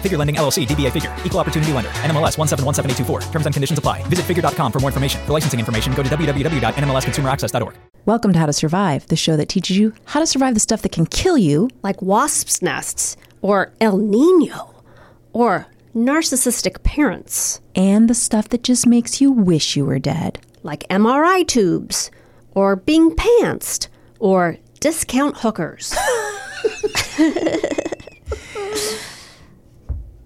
Figure Lending LLC, DBA Figure, Equal Opportunity Lender, NMLS 1717824. Terms and conditions apply. Visit figure.com for more information. For licensing information, go to www.nmlsconsumeraccess.org. Welcome to How to Survive, the show that teaches you how to survive the stuff that can kill you. like wasps' nests, or El Nino, or narcissistic parents, and the stuff that just makes you wish you were dead. like MRI tubes, or being pantsed, or discount hookers.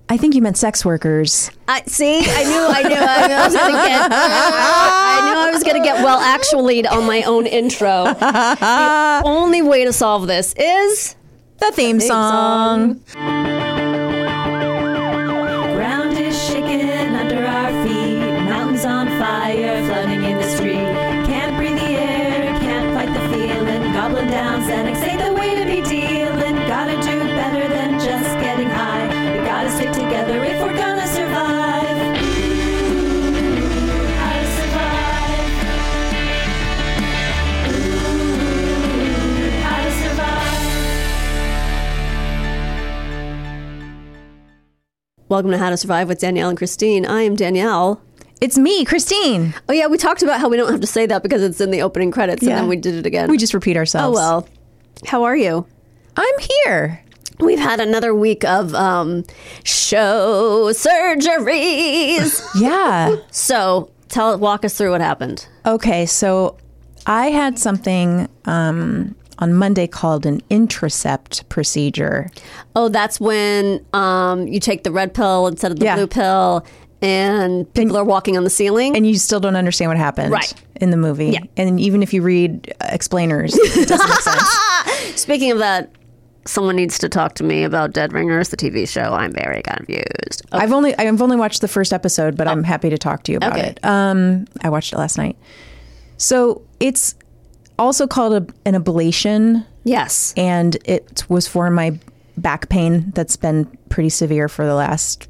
I think you meant sex workers. I see. I knew. I knew. I, knew I was gonna get. I knew I was gonna get well actually on my own intro. The only way to solve this is The theme, song. Ground welcome to How to Survive with Danielle and Kristine. I am Danielle. It's me, Kristine. Oh yeah, we talked about how we don't have to say that because it's in the opening credits, Yeah. and then we did it again. We just repeat ourselves. oh well. How are you? I'm here. We've had another week of um, show surgeries. Yeah. so tell, walk us through what happened. okay, so I had something um, on Monday called an intracept procedure. Oh, that's when um, you take the red pill instead of the Yeah. blue pill, and people are walking on the ceiling. And you still don't understand what happened Right. in the movie. Yeah. And even if you read explainers, it doesn't make sense. Speaking of that, someone needs to talk to me about Dead Ringers, the TV show. I'm very confused. I've only I've only watched the first episode, but I'm happy to talk to you about Okay. it. Um, I watched it last night. So it's also called a, an ablation, Yes. and it was for my back pain that's been pretty severe for the last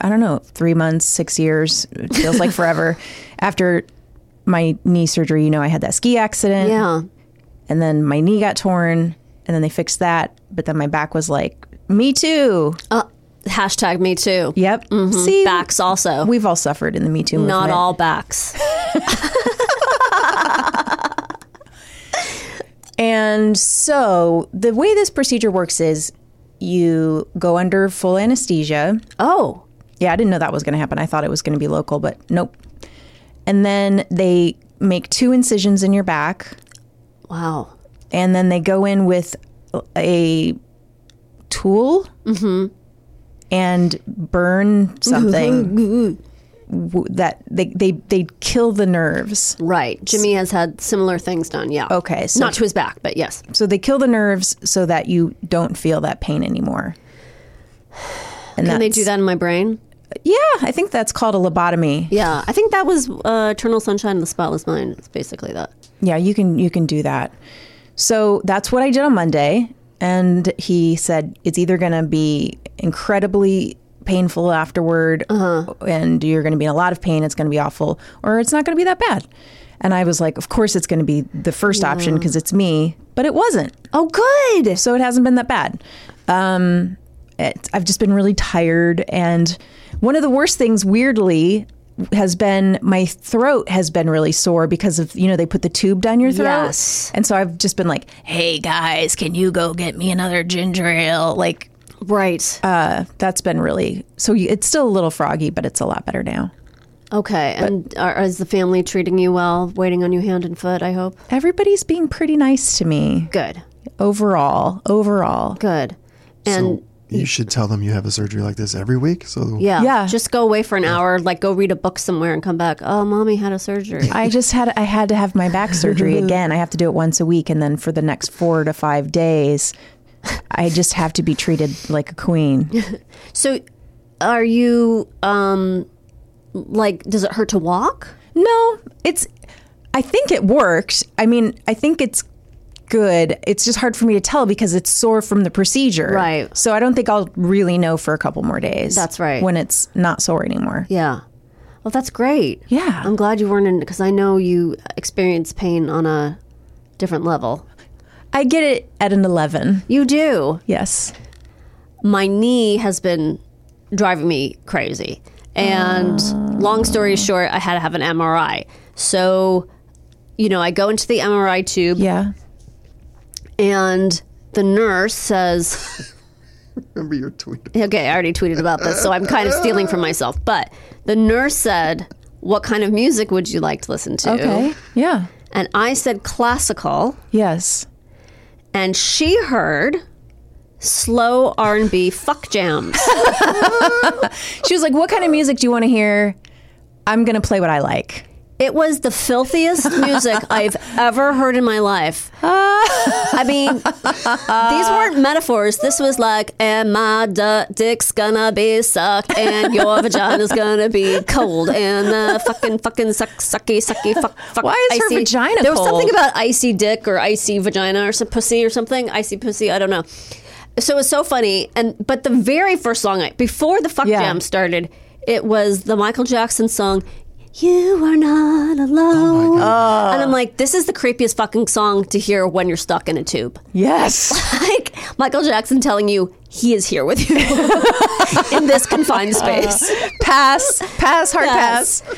I don't know three months, six years. It feels like forever. After my knee surgery, you know, I had that ski accident, Yeah. and then my knee got torn, and then they fixed that, but then my back was like, me too. Uh, hashtag me too. Yep. See, Backs also. We've all suffered in the Me Too movement. Not all backs. And so the way this procedure works is you go under full anesthesia. Oh. Yeah, I didn't know that was going to happen. I thought it was going to be local, but nope. And then they make two incisions in your back, Wow. and then they go in with a tool mm-hmm. and burn something w- that they, they they kill the nerves. Right. Jimmy has had similar things done. Yeah. Okay, so Not to his back, but yes. So they kill the nerves so that you don't feel that pain anymore. And Can they do that in my brain? Yeah, I think that's called a lobotomy. Yeah. I think that was uh, Eternal Sunshine of the Spotless Mind. It's basically that. Yeah, you can you can do that. So that's what I did on Monday, and he said it's either going to be incredibly painful afterward, and you're going to be in a lot of pain. It's going to be awful, or it's not going to be that bad. And I was like, of course it's going to be the first option because it's me, but it wasn't. Oh, good. So it hasn't been that bad. Um, it, I've just been really tired. And one of the worst things, weirdly, has been my throat has been really sore because of, you know, they put the tube down your throat. Yes. And so I've just been like, hey guys, can you go get me another ginger ale? Like, Right. uh, that's been really, so y- it's still a little froggy, but it's a lot better now. okay. And are, is the family treating you well, waiting on you hand and foot, I hope? Everybody's being pretty nice to me Good. overall. Overall. Good. And so you should tell them you have a surgery like this every week. So yeah, Yeah. just go away for an hour, like go read a book somewhere and come back. Oh, mommy had a surgery. I just had I had to have my back surgery again. I have to do it once a week, and then for the next four to five days, I just have to be treated like a queen. so, are you um, like? Does it hurt to walk? No, it's. I think it worked. I mean, I think it's good. It's just hard for me to tell because it's sore from the procedure. Right. So I don't think I'll really know for a couple more days. That's right. When it's not sore anymore. Yeah. Well, that's great. Yeah. I'm glad you weren't in because I know you experience pain on a different level. I get it at an eleven. You do. Yes. my knee has been driving me crazy. And ah. long story short, I had to have an MRI. So, you know, I go into the MRI tube Yeah. and the nurse says, remember your tweet. okay, I already tweeted about this, so I'm kind of stealing from myself. But the nurse said, what kind of music would you like to listen to? Okay. Yeah. And I said classical, Yes. And she heard slow R&B fuck jams. She was like, "What kind of music do you want to hear?" I'm gonna play what I like. It was the filthiest music I've ever heard in my life. I mean, these weren't metaphors. This was like, and my d- dick's gonna be sucked, and your vagina's gonna be cold, and the fucking fucking suck sucky sucky fuck fuck. Why is her icy. vagina There was something about icy dick or icy vagina or some pussy or something. Icy pussy. I don't know. So it was so funny, and but the very first song, I- before the fuck Yeah. jam started, it was the Michael Jackson song. You are not alone. Oh ah. And I'm like, this is the creepiest fucking song to hear when you're stuck in a tube. Yes. Like Michael Jackson telling you he is here with you in this confined space. pass. Pass. Hard Yes. pass.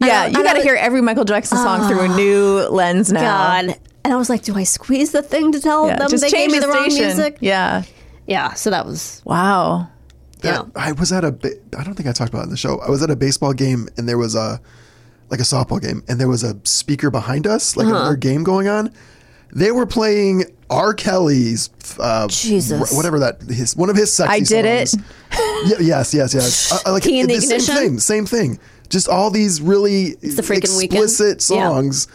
Yeah, you got to hear every Michael Jackson song through a ah. new lens now. God. And I was like, do I squeeze the thing to tell Yeah, them just they gave change me the the wrong station. music? Yeah. Yeah, so that was, Wow. Yeah. I was at a. ba- I don't think I talked about it in the show. I was at a baseball game and there was a, like a softball game, and there was a speaker behind us, Uh-huh. like another game going on. They were playing R. Kelly's, uh, Jesus. wh- whatever that his one of his sexy I did it. songs. Yeah, yes, yes, yes. Uh, uh, like Key in the the same thing, same thing. Just all these really the freaking weekend. explicit Yeah. songs,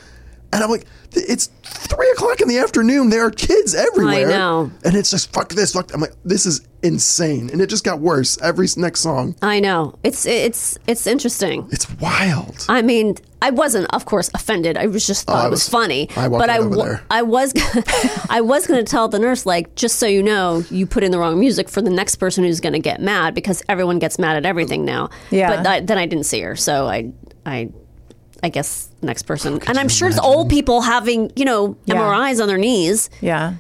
and I'm like, it's three o'clock in the afternoon. There are kids everywhere. know. and it's just fuck this, fuck. I'm like, this is insane, and it just got worse every next song. I know. It's, it's, it's interesting. It's wild. I mean, I wasn't, of course, offended. I was just oh, thought Oh, I it was, was- funny. I walked but right I, over there. I was, I was going to tell the nurse, like, just so you know, you put in the wrong music for the next person who's going to get mad because everyone gets mad at everything now. Yeah. But I, then I didn't see her, so I, I, I guess next person, and I'm sure it's old people having, you know, Yeah. MRIs on their knees. Yeah.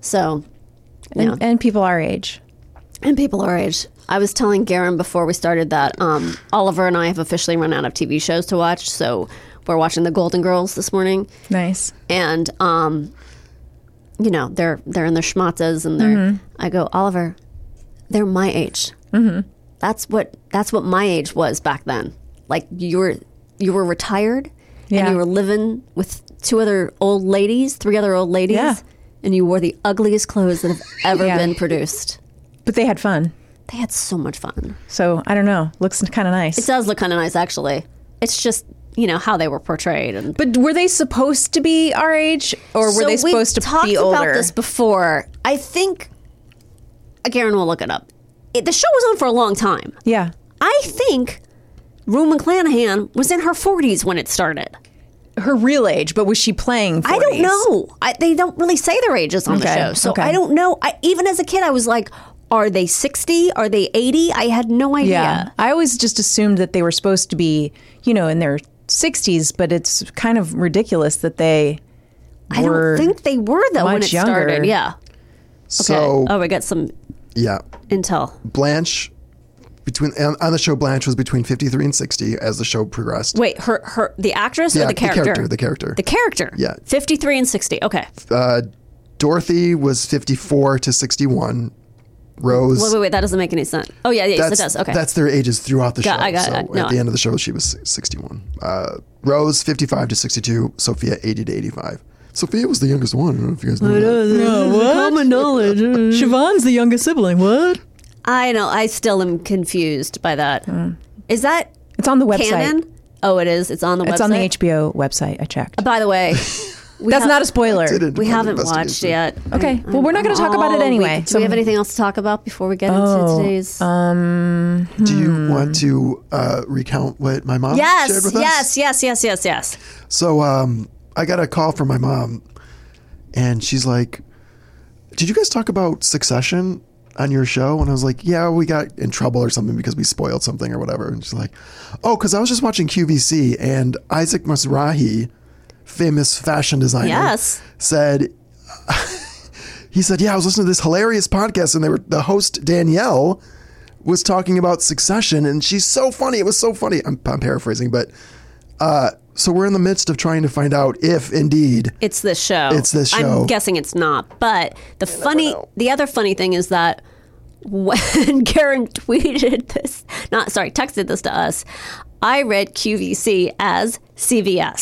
So, And, yeah. and people our age. And people our age. I was telling Garen before we started that um, Oliver and I have officially run out of TV shows to watch. So we're watching The Golden Girls this morning, Nice. and um, you know they're they're in their schmatzes, and they're. I go, Oliver, they're my age. Mm-hmm. That's what that's what my age was back then. Like you were you were retired, and you were living with two other old ladies, three other old ladies, Yeah. and you wore the ugliest clothes that have ever Yeah. been produced. But they had fun. They had so much fun. So I don't know. Looks kind of nice. It does look kind of nice, actually. It's just you know how they were portrayed, and but were they supposed to be our age or were So they supposed to be older? We talked about this before. I think Garen will look it up. It, the show was on for a long time. yeah. I think Rue McClanahan was in her 40s when it started. Her real age, but was she playing 40s? I don't know. I, they don't really say their ages on the Okay, show, so okay. I don't know. I, even as a kid, I was like, "Are they 60? Are they 80?" I had no idea. Yeah. I always just assumed that they were supposed to be, you know, in their 60s, but it's kind of ridiculous that they I don't think they were though when it much started. Yeah. Okay. So oh, we got some yeah, intel. Blanche between on on the show Blanche was between 53 and 60 as the show progressed. Wait, her her the actress Yeah, or the character? the character? character, the character. The character. Yeah. 53 and 60. Okay. Uh, Dorothy was 54 to 61. Rose Wait, wait, wait. That doesn't make any sense. Oh, yeah, yes, that's, it does. Okay. That's their ages throughout the Got- show. I got so it. No, at the end of the show, she was 61. Uh, Rose, 55 to 62. Sophia, 80 to 85. Sophia was the youngest one. I don't know if you guys know that. Common knowledge. Siobhan's the youngest sibling. What? I know. I still am confused by that. Is that It's on the website. canon? Oh, it is. It's on the website. It's on the HBO website. I checked. By the way, we That's ha- not a spoiler. We haven't watched investigation. yet. Okay. I'm- Well, we're not gonna talk about it anyway. weak. Do So- we have anything else to talk about before we get into Oh, today's? Um, Do you want to uh, recount what my mom shared yes, us? yes, yes, yes, yes, yes. So um, I got a call from my mom, and she's like, "Did you guys talk about Succession on your show?" And I was like, "Yeah, we got in trouble or something because we spoiled something or whatever." And she's like, "Oh, because I was just watching QVC, and Isaac Mizrahi, famous fashion designer, Yes. said." He said, "Yeah, I was listening to this hilarious podcast, and they were the host Danielle was talking about Succession, and she's so funny. It was so funny. I'm, I'm paraphrasing, but uh, so we're in the midst of trying to find out if indeed It's this show. It's this show. I'm guessing it's not. But the funny, the other funny thing is that when Karen tweeted this, not sorry, texted this to us, I read QVC as CVS.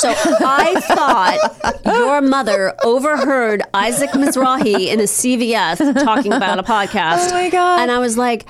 So I thought your mother overheard Isaac Mizrahi in a CVS talking about a podcast. Oh my God. And I was like,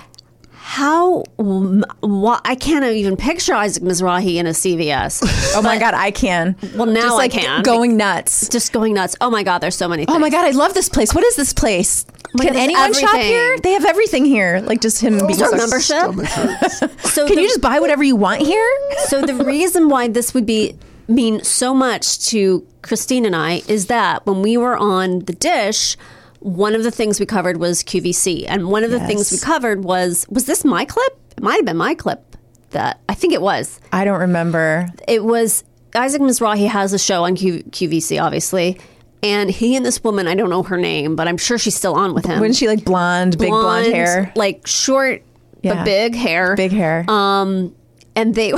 how? Why? I can't even picture Isaac Mizrahi in a CVS. oh my God, I can. Well, now Just I like can. Going nuts. just going nuts. Oh my god, there's so many. Things. Oh my God, I love this place. What is this place? Oh my Can God, there's anyone shop here? They have everything here. Like just him oh, being Is a so- membership? So Can the, you just buy whatever you want here? so the reason why this would be mean so much to Kristine and I is that when we were on the dish, one of the things we covered was QVC, and one of the things we covered was was this my clip? It might have been my clip. That I think it was. I don't remember. It was Isaac Mizrahi has a show on Q, QVC, obviously. And he and this woman, I don't know her name, but I'm sure she's still on with him. When she like blonde, big blonde hair, like short Yeah. but big hair, big hair. Um, and they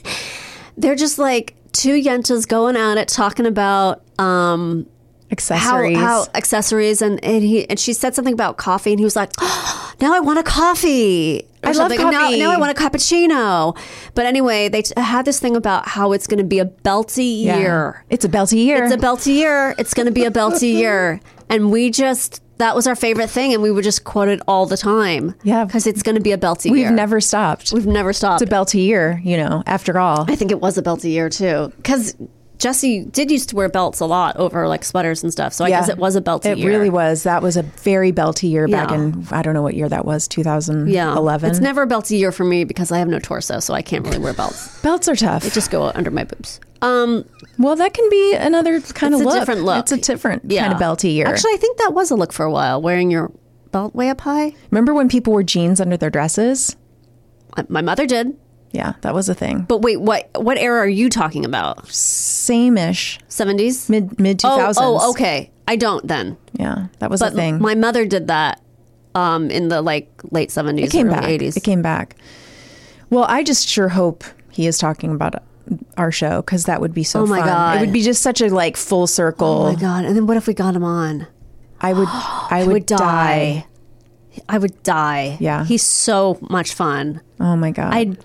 they're just like two yentas going at it, talking about um accessories. how accessories, and and he and she said something about coffee, and he was like, oh, "Now I want a coffee." I love something. Now, coffee. now I want a cappuccino. But anyway, they t- had this thing about how it's going to be a belty Yeah. year. It's a belty year. It's a belty year. It's going to be a belty year. And we just, that was our favorite thing. And we would just quote it all the time. Yeah. Because it's going to be a belty year. We've year. never stopped. We've never stopped. it's a belty year, you know, after all. I think it was a belty year too. Because Jesse did used to wear belts a lot over like sweaters and stuff. So I guess it was a belty It year. It really was. That was a very belty year back in, I don't know what year that was, 2011. Yeah. It's never a belty year for me because I have no torso. So I can't really wear belts. Belts are tough. They just go under my boobs. Um, well, that can be another kind it's of a look. different look. It's a different Yeah. kind of belty year. Actually, I think that was a look for a while, wearing your belt way up high. remember when people wore jeans under their dresses? Uh, My mother did. Yeah, that was a thing. But wait, what what era are you talking about? Same-ish, Seventies? mid mid 2000s. Oh, oh, okay. I don't then. Yeah, that was But a thing. my mother did that um, in the like late seventies, it came back. eighties. It came back. Well, I just sure hope he is talking about our show because that would be so Oh my fun. God. It would be just such a like full circle. Oh my god! And then what if we got him on? I would, I would, would die. I would die. Yeah. he's so much fun. Oh my god! I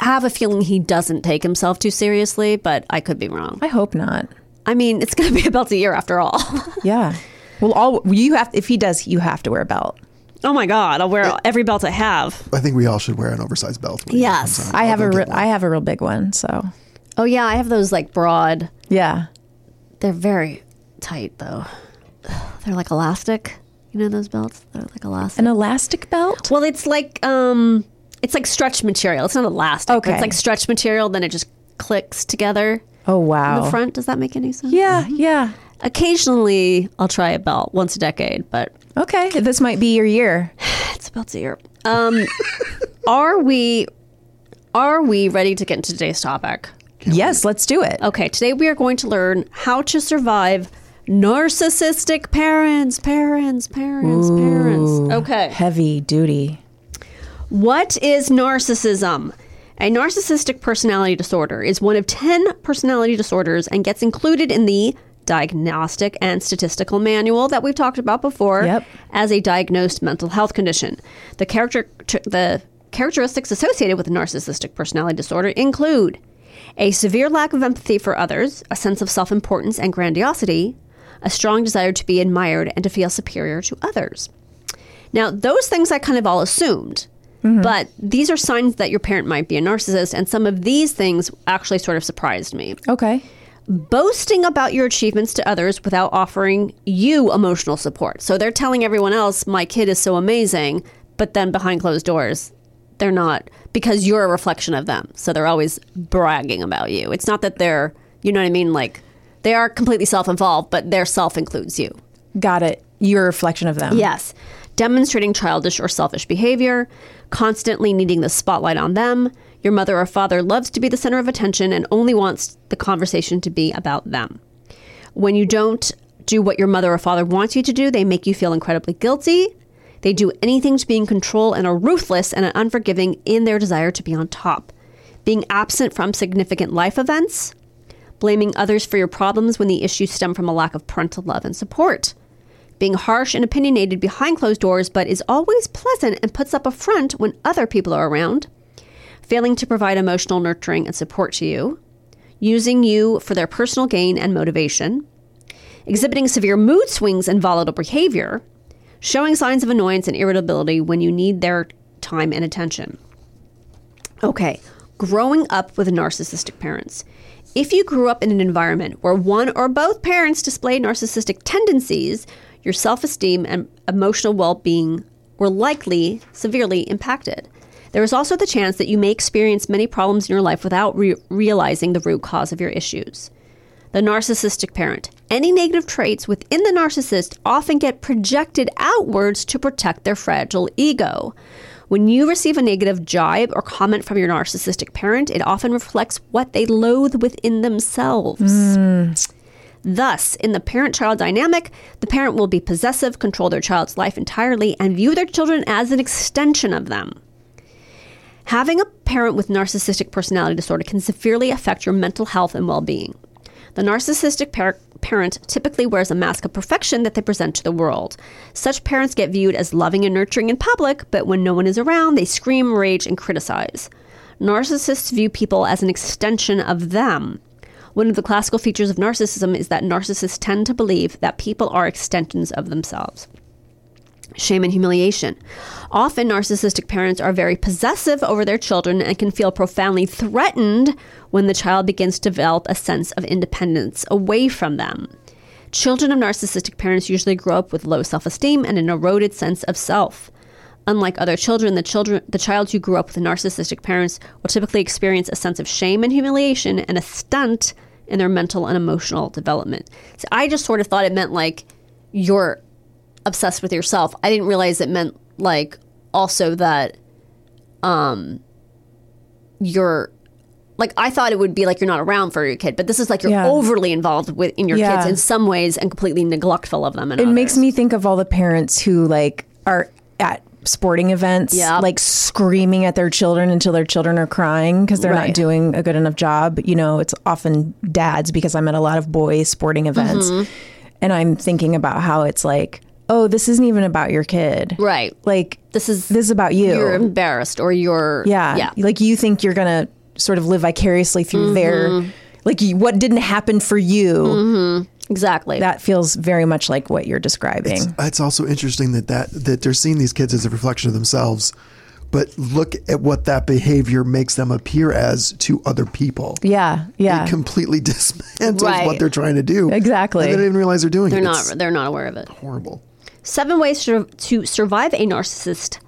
have a feeling he doesn't take himself too seriously, but I could be wrong. I hope not. I mean, it's going to be a belty year after all. Yeah. Well, all you have if he does, you have to wear a belt. oh my god! I'll wear every belt I have. I think we all should wear an oversized belt. Yes. I have I'll a go re- I have a real big one, so Oh yeah, I have those like broad. yeah. They're very tight though. They're like elastic. You know those belts? They're like elastic. An elastic belt. Well, it's like um, it's like stretch material. It's not elastic. but Okay. It's like stretch material. Then it just clicks together Oh in wow. the front. Does that make any sense? Yeah, yeah. Occasionally, I'll try a belt once a decade, but Okay, this might be your year. it's about to year. Um, are we are we ready to get into today's topic? Yes, let's do it. Okay, today we are going to learn how to survive narcissistic parents, parents, parents, parents. Okay. Heavy duty. What is narcissism? A narcissistic personality disorder is one of 10 personality disorders and gets included in the Diagnostic and Statistical Manual that we've talked about before Yep. as a diagnosed mental health condition. The character the characteristics associated with a narcissistic personality disorder include a severe lack of empathy for others, a sense of self-importance and grandiosity, a strong desire to be admired and to feel superior to others. Now, those things I kind of all assumed. Mm-hmm. But these are signs that your parent might be a narcissist, and some of these things actually sort of surprised me. Okay. Boasting about your achievements to others without offering you emotional support. So they're telling everyone else, my kid is so amazing, but then behind closed doors, they're not because you're a reflection of them. So they're always bragging about you. It's not that they're, you know what I mean? Like they are completely self involved, but their self includes you. Got it. You're a reflection of them. Yes. Demonstrating childish or selfish behavior, constantly needing the spotlight on them. Your mother or father loves to be the center of attention and only wants the conversation to be about them. When you don't do what your mother or father wants you to do, they make you feel incredibly guilty. They do anything to be in control and are ruthless and unforgiving in their desire to be on top. Being absent from significant life events, blaming others for your problems when the issues stem from a lack of parental love and support being harsh and opinionated behind closed doors, but is always pleasant and puts up a front when other people are around, failing to provide emotional nurturing and support to you, using you for their personal gain and motivation, exhibiting severe mood swings and volatile behavior, showing signs of annoyance and irritability when you need their time and attention. Okay, growing up with narcissistic parents. If you grew up in an environment where one or both parents displayed narcissistic tendencies, your self esteem and emotional well being were likely severely impacted. There is also the chance that you may experience many problems in your life without re- realizing the root cause of your issues. The narcissistic parent. Any negative traits within the narcissist often get projected outwards to protect their fragile ego. When you receive a negative jibe or comment from your narcissistic parent, it often reflects what they loathe within themselves. Hmm. Thus, in the parent child dynamic, the parent will be possessive, control their child's life entirely, and view their children as an extension of them. Having a parent with narcissistic personality disorder can severely affect your mental health and well being. The narcissistic par- parent typically wears a mask of perfection that they present to the world. Such parents get viewed as loving and nurturing in public, but when no one is around, they scream, rage, and criticize. Narcissists view people as an extension of them. One of the classical features of narcissism is that narcissists tend to believe that people are extensions of themselves. Shame and humiliation. Often, narcissistic parents are very possessive over their children and can feel profoundly threatened when the child begins to develop a sense of independence away from them. Children of narcissistic parents usually grow up with low self esteem and an eroded sense of self. Unlike other children, the children the child who grew up with narcissistic parents will typically experience a sense of shame and humiliation and a stunt in their mental and emotional development. So I just sort of thought it meant like you're obsessed with yourself. I didn't realize it meant like also that um you're like I thought it would be like you're not around for your kid, but this is like you're Yeah. overly involved with in your Yeah. kids in some ways and completely neglectful of them. It makes me think of all the parents who like are at sporting events, Yeah. like screaming at their children until their children are crying because they're Right. not doing a good enough job. You know, it's often dads because I'm at a lot of boys sporting events, Mm-hmm. and I'm thinking about how it's like, oh, this isn't even about your kid, right. Like This is this is about you. you're embarrassed or you're yeah, yeah Like you think you're gonna sort of live vicariously through Mm-hmm. their, like what didn't happen for you. Mm-hmm. exactly That feels very much like what you're describing. It's also interesting that, that that they're seeing these kids as a reflection of themselves, but look at what that behavior makes them appear as to other people. yeah, yeah. It completely dismantles Right. what they're trying to do. Exactly. And they don't even realize they're doing they're it. not It's they're not aware of it. horrible. Seven ways to, to survive a narcissist.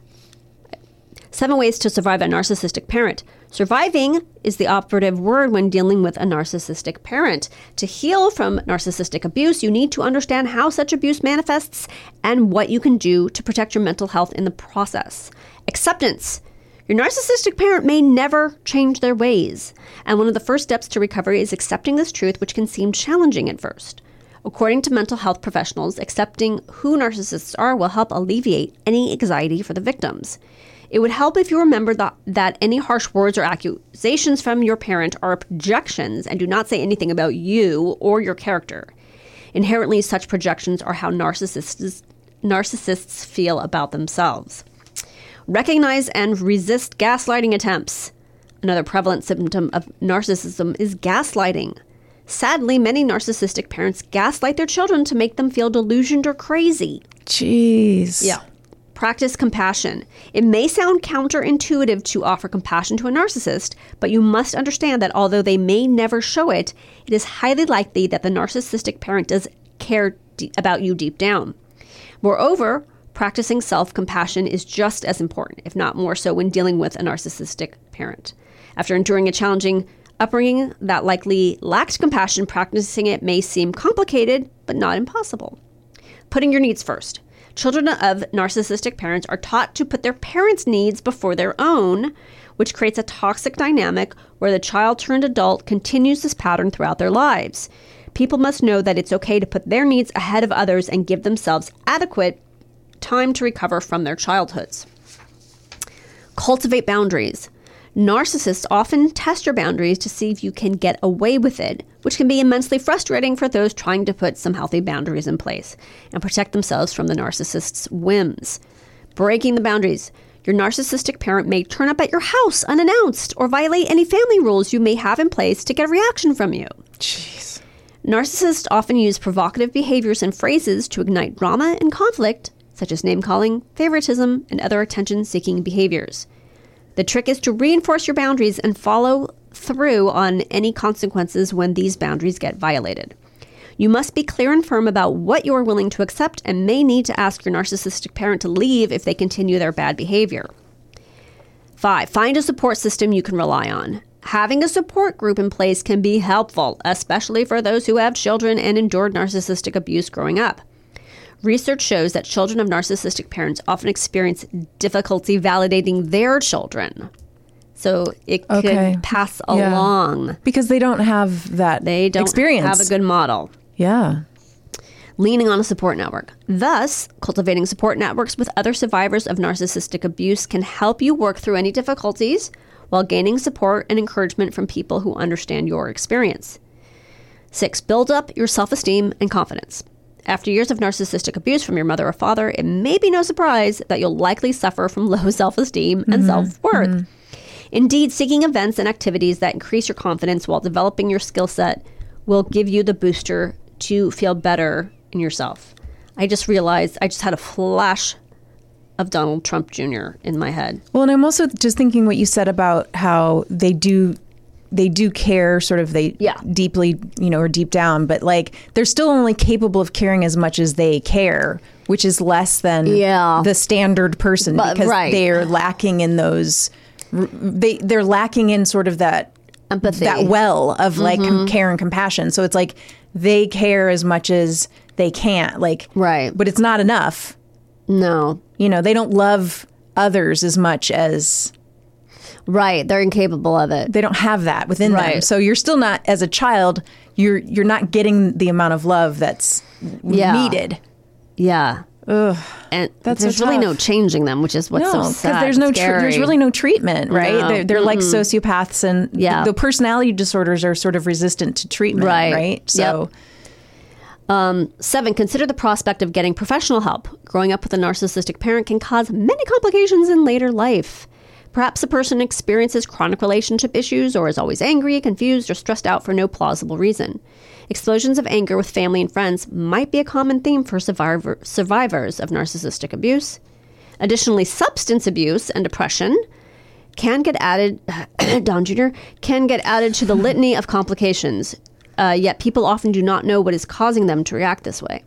Seven ways to survive a narcissistic parent. Surviving is the operative word when dealing with a narcissistic parent. To heal from narcissistic abuse, you need to understand how such abuse manifests and what you can do to protect your mental health in the process. Acceptance. Your narcissistic parent may never change their ways, and one of the first steps to recovery is accepting this truth, which can seem challenging at first. According to mental health professionals, accepting who narcissists are will help alleviate any anxiety for the victims. It would help if you remember that, that any harsh words or accusations from your parent are projections and do not say anything about you or your character. Inherently, such projections are how narcissists, narcissists feel about themselves. Recognize and resist gaslighting attempts. Another prevalent symptom of narcissism is gaslighting. Sadly, many narcissistic parents gaslight their children to make them feel delusioned or crazy. Jeez. Yeah. Practice compassion. It may sound counterintuitive to offer compassion to a narcissist, but you must understand that although they may never show it, it is highly likely that the narcissistic parent does care about you deep down. Moreover, practicing self compassion is just as important, if not more so, when dealing with a narcissistic parent. After enduring a challenging upbringing that likely lacked compassion, practicing it may seem complicated, but not impossible. Putting your needs first. Children of narcissistic parents are taught to put their parents' needs before their own, which creates a toxic dynamic where the child turned adult continues this pattern throughout their lives. People must know that it's okay to put their needs ahead of others and give themselves adequate time to recover from their childhoods. Cultivate boundaries. Narcissists often test your boundaries to see if you can get away with it, which can be immensely frustrating for those trying to put some healthy boundaries in place and protect themselves from the narcissist's whims. Breaking the boundaries. Your narcissistic parent may turn up at your house unannounced or violate any family rules you may have in place to get a reaction from you. Jeez. Narcissists often use provocative behaviors and phrases to ignite drama and conflict, such as name calling, favoritism, and other attention seeking behaviors. The trick is to reinforce your boundaries and follow through on any consequences when these boundaries get violated. You must be clear and firm about what you are willing to accept and may need to ask your narcissistic parent to leave if they continue their bad behavior. Five, find a support system you can rely on. Having a support group in place can be helpful, especially for those who have children and endured narcissistic abuse growing up. Research shows that children of narcissistic parents often experience difficulty validating their children. So it could Okay. pass Yeah. along. Because they don't have that They don't experience. have a good model. Yeah. leaning on a support network. Thus, cultivating support networks with other survivors of narcissistic abuse can help you work through any difficulties while gaining support and encouragement from people who understand your experience. Six, build up your self esteem and confidence. After years of narcissistic abuse from your mother or father, it may be no surprise that you'll likely suffer from low self esteem and mm-hmm. self worth. Mm-hmm. Indeed, seeking events and activities that increase your confidence while developing your skill set will give you the booster to feel better in yourself. I just realized I just had a flash of Donald Trump Jr. in my head. Well, and I'm also just thinking what you said about how they do they do care sort of they Yeah. deeply, you know, or deep down, but like they're still only capable of caring as much as they care, which is less than Yeah. the standard person But- because right. they're lacking in those they they're lacking in sort of that Empathy. that well of like com- mm-hmm. care and compassion. So it's like they care as much as they can't, like Right. but it's not enough. No. You know, they don't love others as much as Right. They're incapable of it. they don't have that within them. Right. So you're still not as a child, you're you're not getting the amount of love that's Yeah. needed. Yeah. Ugh. And That's there's so really no changing them, which is what's so no, sad. there's no tr- there's really no treatment, right? No. They're, they're like sociopaths, and Yeah. the, the personality disorders are sort of resistant to treatment, Right. right? So um, Seven, consider the prospect of getting professional help. Growing up with a narcissistic parent can cause many complications in later life. Perhaps a person experiences chronic relationship issues or is always angry, confused, or stressed out for no plausible reason. Explosions of anger with family and friends might be a common theme for survivor, survivors of narcissistic abuse. Additionally, substance abuse and depression can get added, Don Jr., can get added to the litany of complications, uh, yet people often do not know what is causing them to react this way.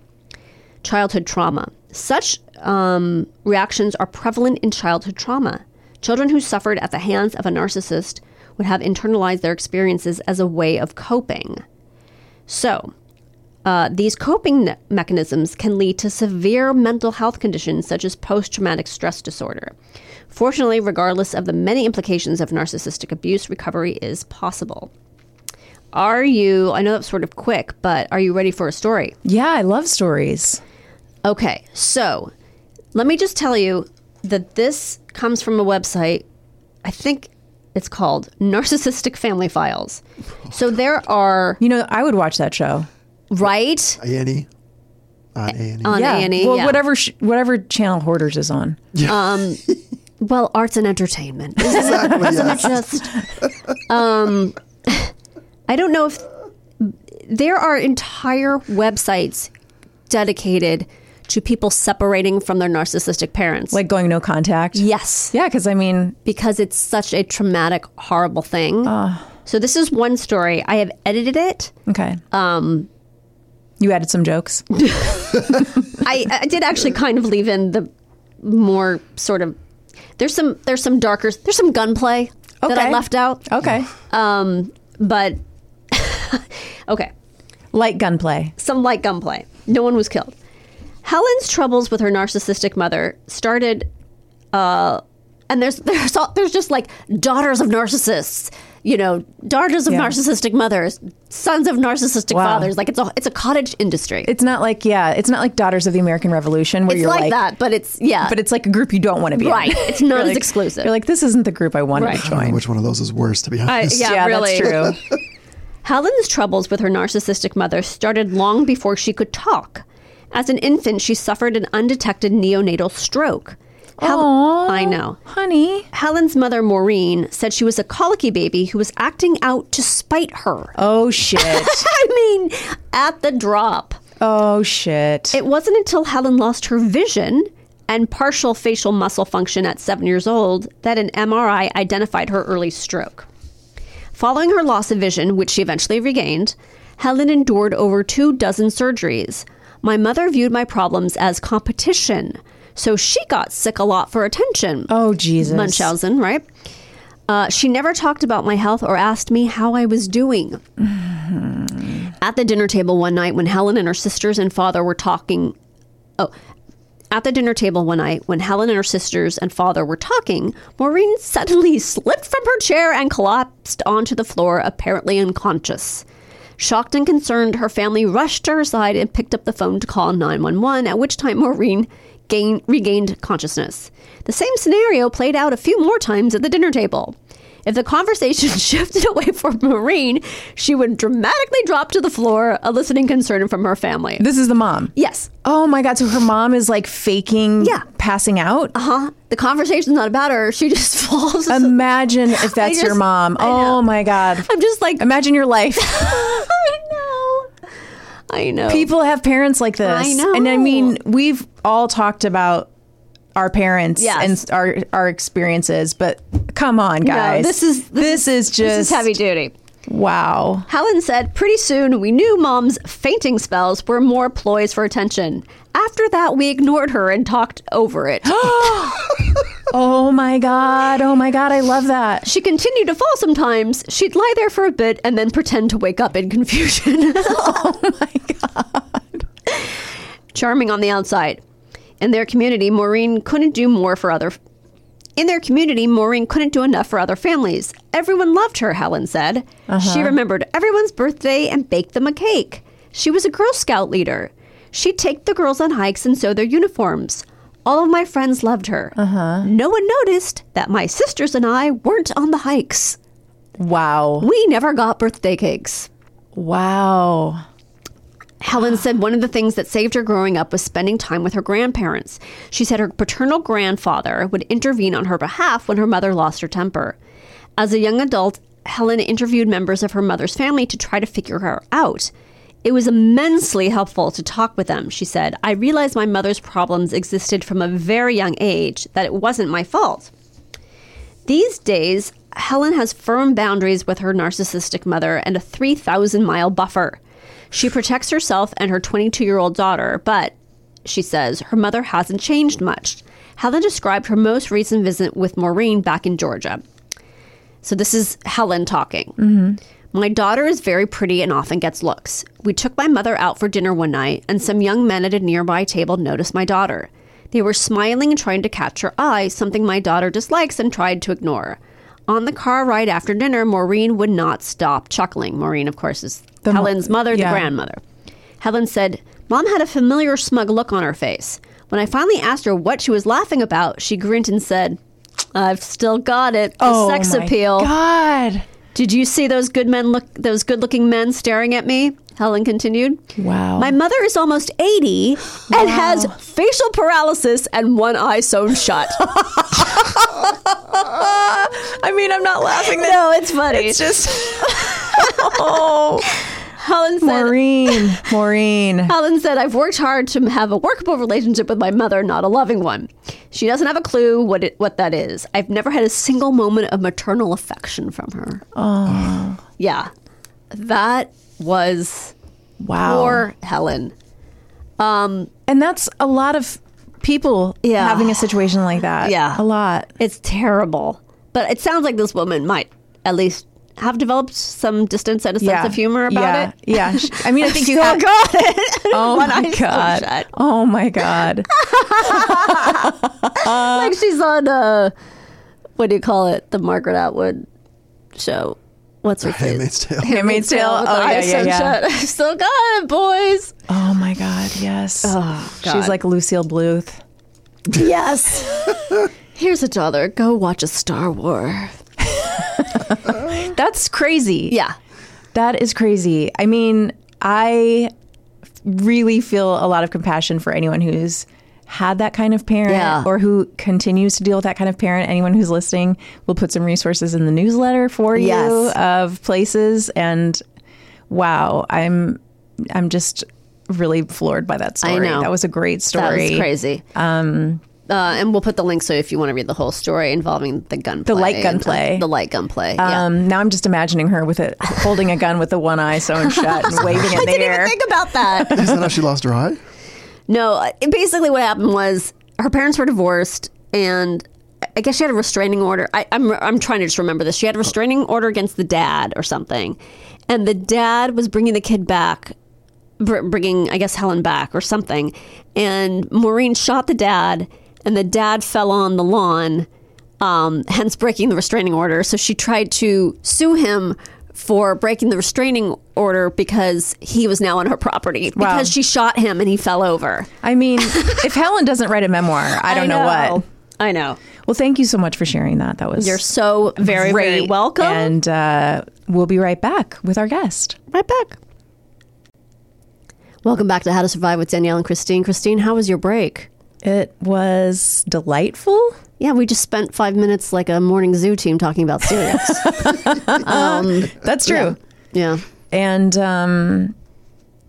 Childhood trauma. Such um, reactions are prevalent in childhood trauma. Children who suffered at the hands of a narcissist would have internalized their experiences as a way of coping. So, Uh, these coping ne- mechanisms can lead to severe mental health conditions such as post traumatic stress disorder. Fortunately, regardless of the many implications of narcissistic abuse, recovery is possible. Are you, I know that's sort of quick, but are you ready for a story? Yeah, I love stories. Okay, so let me just tell you that this comes from a website. I think it's called Narcissistic Family Files. So there are, You know, I would watch that show. right? A&E. On A&E. On yeah. A&E, well, yeah. whatever sh- whatever channel Hoarders is on. Well, arts and entertainment. exactly, yes. just um I don't know if there are entire websites dedicated to people separating from their narcissistic parents. Like going no contact. yes. Yeah, because I mean, because it's such a traumatic, horrible thing. so this is one story. I have edited it. okay. Um, you added some jokes. I, I did actually kind of leave in the more sort of there's some there's some darker there's some gunplay that I left out. Okay. Um, but okay, Light gunplay. some light gunplay. No one was killed. Helen's troubles with her narcissistic mother started, uh, and there's there's all, there's just like daughters of narcissists, you know, daughters of Yeah. narcissistic mothers, sons of narcissistic Wow. fathers. Like it's a it's a cottage industry. It's not like yeah, it's not like Daughters of the American Revolution where It's you're like, like, that, but it's yeah, but it's like a group you don't want to be in. right. It's not as like- exclusive. You're like, this isn't the group I want Right. to I don't know join. which one of those is worse, to be I- honest. yeah, yeah, really. that's true. Helen's troubles with her narcissistic mother started long before she could talk. As an infant, she suffered an undetected neonatal stroke. Hel- Aw, I know. honey. Helen's mother, Maureen, said she was a colicky baby who was acting out to spite her. Oh shit. I mean, at the drop. oh shit. It wasn't until Helen lost her vision and partial facial muscle function at seven years old that an MRI identified her early stroke. Following her loss of vision, which she eventually regained, Helen endured over two dozen surgeries. My mother viewed my problems as competition, so she got sick a lot for attention. oh Jesus. Munchausen, right? Uh, she never talked about my health or asked me how I was doing. At the dinner table one night when Helen and her sisters and father were talking. Oh, at the dinner table one night when Helen and her sisters and father were talking, Maureen suddenly slipped from her chair and collapsed onto the floor, apparently unconscious. Shocked and concerned, her family rushed to her side and picked up the phone to call 911, at which time Maureen gain, regained consciousness. The same scenario played out a few more times at the dinner table. If the conversation shifted away from Maureen, she would dramatically drop to the floor, eliciting concern from her family. This is the mom. Yes. Oh my god, so her mom is like faking Yeah. passing out? Uh huh. The conversation's not about her. She just falls. Imagine if that's your mom. Oh my god. I'm just like, Imagine your life. I know. I know. People have parents like this. I know. And I mean, we've all talked about our parents Yes. and our our experiences, but come on, guys. No, this is this, is just this is heavy duty. Wow. Helen said, Pretty soon we knew mom's fainting spells were more ploys for attention. After that, we ignored her and talked over it. Oh my god. Oh my god. I love that. she continued to fall sometimes. She'd lie there for a bit and then pretend to wake up in confusion. oh my God. Charming on the outside. In their community, Maureen couldn't do more for other. In their community, Maureen couldn't do enough for other families. Everyone loved her, Helen said. She remembered everyone's birthday and baked them a cake. She was a Girl Scout leader. She'd take the girls on hikes and sew their uniforms. All of my friends loved her. Uh-huh. No one noticed that my sisters and I weren't on the hikes. Wow. We never got birthday cakes. Wow. Helen said one of the things that saved her growing up was spending time with her grandparents. She said her paternal grandfather would intervene on her behalf when her mother lost her temper. As a young adult, Helen interviewed members of her mother's family to try to figure her out. It was immensely helpful to talk with them, she said. I realized my mother's problems existed from a very young age, that it wasn't my fault. These days, Helen has firm boundaries with her narcissistic mother and a 3,000 mile buffer. She protects herself and her 22 year old daughter, but, she says, her mother hasn't changed much. Helen described her most recent visit with Maureen back in Georgia. So this is Helen talking. Mm-hmm. My daughter is very pretty and often gets looks. We took my mother out for dinner one night, and some young men at a nearby table noticed my daughter. They were smiling and trying to catch her eye, something my daughter dislikes and tried to ignore. On the car ride after dinner, Maureen would not stop chuckling. Maureen, of course, is The Helen's mother, yeah. the grandmother. Helen said, Mom had a familiar smug look on her face. When I finally asked her what she was laughing about, she grinned and said, I've still got it. The Oh sex my appeal. God. Did you see those good men look those good looking men staring at me? Helen continued. Wow. My mother is almost 80 and has facial paralysis and one eye sewn shut. I mean, I'm not laughing. That no, it's funny. it's just. oh, Helen said Maureen, Maureen. Helen said, I've worked hard to have a workable relationship with my mother, not a loving one. She doesn't have a clue what it, what that is. I've never had a single moment of maternal affection from her. Oh. Yeah. That was Wow. poor Helen. Um, And that's a lot of people Yeah. having a situation like that. Yeah. A lot. It's terrible. But it sounds like this woman might at least have developed some distance and a sense yeah. of humor about yeah. it. Yeah. Sh- I mean, I think you Still have. got it. Oh my eye still god! Oh my god! like she's on uh what do you call it? The Margaret Atwood show. What's her face? Handmaid's Tale. Handmaid's Tale. Oh the yeah, eyes yeah, sewn yeah. shut. I still got it, boys. Oh my god! Yes. Oh, God. She's like Lucille Bluth. Yes. Here's a dollar. Go watch a Star War. That's crazy. Yeah. That is crazy. I mean, I really feel a lot of compassion for anyone who's had that kind of parent Yeah. or who continues to deal with that kind of parent. Anyone who's listening, we'll put some resources in the newsletter for you Yes. of places and wow, I'm I'm just really floored by that story. I know. That was a great That story. was crazy. Um uh, and we'll put the link so if you want to read the whole story involving the gunplay. The light and, gunplay. uh, the light gunplay. yeah. Um, now I'm just imagining her with it holding a gun with the one eye sewn shut and waving it in I didn't air. even think about that. Is that how she lost her eye? No, uh, it- basically what happened was her parents were divorced, and I guess she had a restraining order. I, I'm I'm trying to just remember this. She had a restraining order against the dad or something, and the dad was bringing the kid back, bringing I guess Helen back or something, and Maureen shot the dad, and the dad fell on the lawn. Um, hence breaking the restraining order. So she tried to sue him for breaking the restraining order because he was now on her property Wow. because she shot him and he fell over. I mean, if Helen doesn't write a memoir, I don't know. what. I know. Well, thank you so much for sharing that. That was You're so very, great. very welcome. And uh, we'll be right back with our guest. right back. Welcome back to How to Survive with Danielle and Kristine. Kristine, how was your break? It was delightful. Yeah, we just spent five minutes like a morning zoo team talking about cereals. That's true. yeah, And um,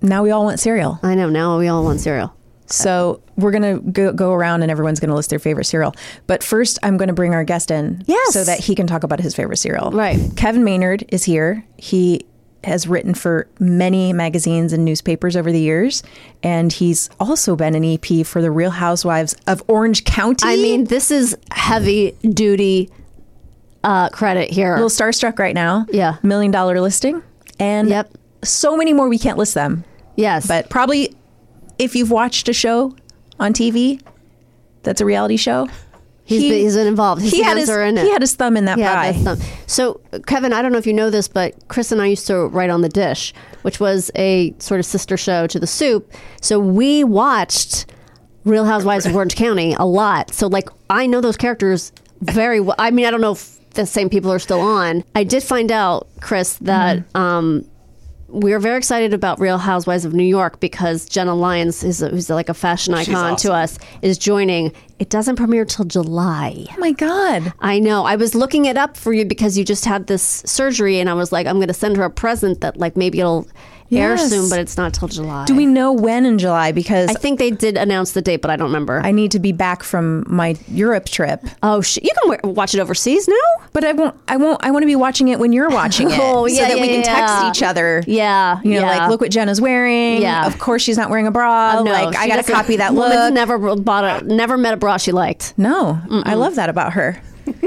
now we all want cereal. I know. Now we all want cereal. So we're going to go, go around and everyone's going to list their favorite cereal. But first, I'm going to bring our guest in Yes. so that he can talk about his favorite cereal. Right. Kevin Maynard is here. He has written for many magazines and newspapers over the years. And he's also been an EP for the Real Housewives of Orange County. I mean, this is heavy duty uh, credit here. a little starstruck right now. Yeah. Million dollar listing. And Yep. so many more, we can't list them. yes, But probably if you've watched a show on TV that's a reality show, he's, he- been, he's been involved. His he had his are in it. he had his thumb in that Yeah, pie. that's. So, Kevin, I don't know if you know this, but Chris and I used to write on the dish, which was a sort of sister show to the soup. So we watched Real Housewives of Orange County a lot. So, like, I know those characters very well. I mean, I don't know if the same people are still on. I did find out, Chris, that Mm-hmm. um, we are very excited about Real Housewives of New York because Jenna Lyons, is a, who's like a fashion icon to us, is joining. It doesn't premiere till July. oh my god! I know. I was looking it up for you because you just had this surgery, and I was like, I'm going to send her a present that like maybe it'll air soon, but it's not till July. Do we know when in July? Because I think they did announce the date, but I don't remember. I need to be back from my Europe trip. oh, sh- you can wa- watch it overseas now. But I won't. I won't. I want to be watching it when you're watching it, Oh, so yeah, that we yeah, can yeah. text each other. Yeah, You know, yeah. like look what Jenna's wearing. Yeah. Of course, she's not wearing a bra. Oh, no, like I got to copy that woman's look. Never bought a, never met a bra she liked. no, I love that about her.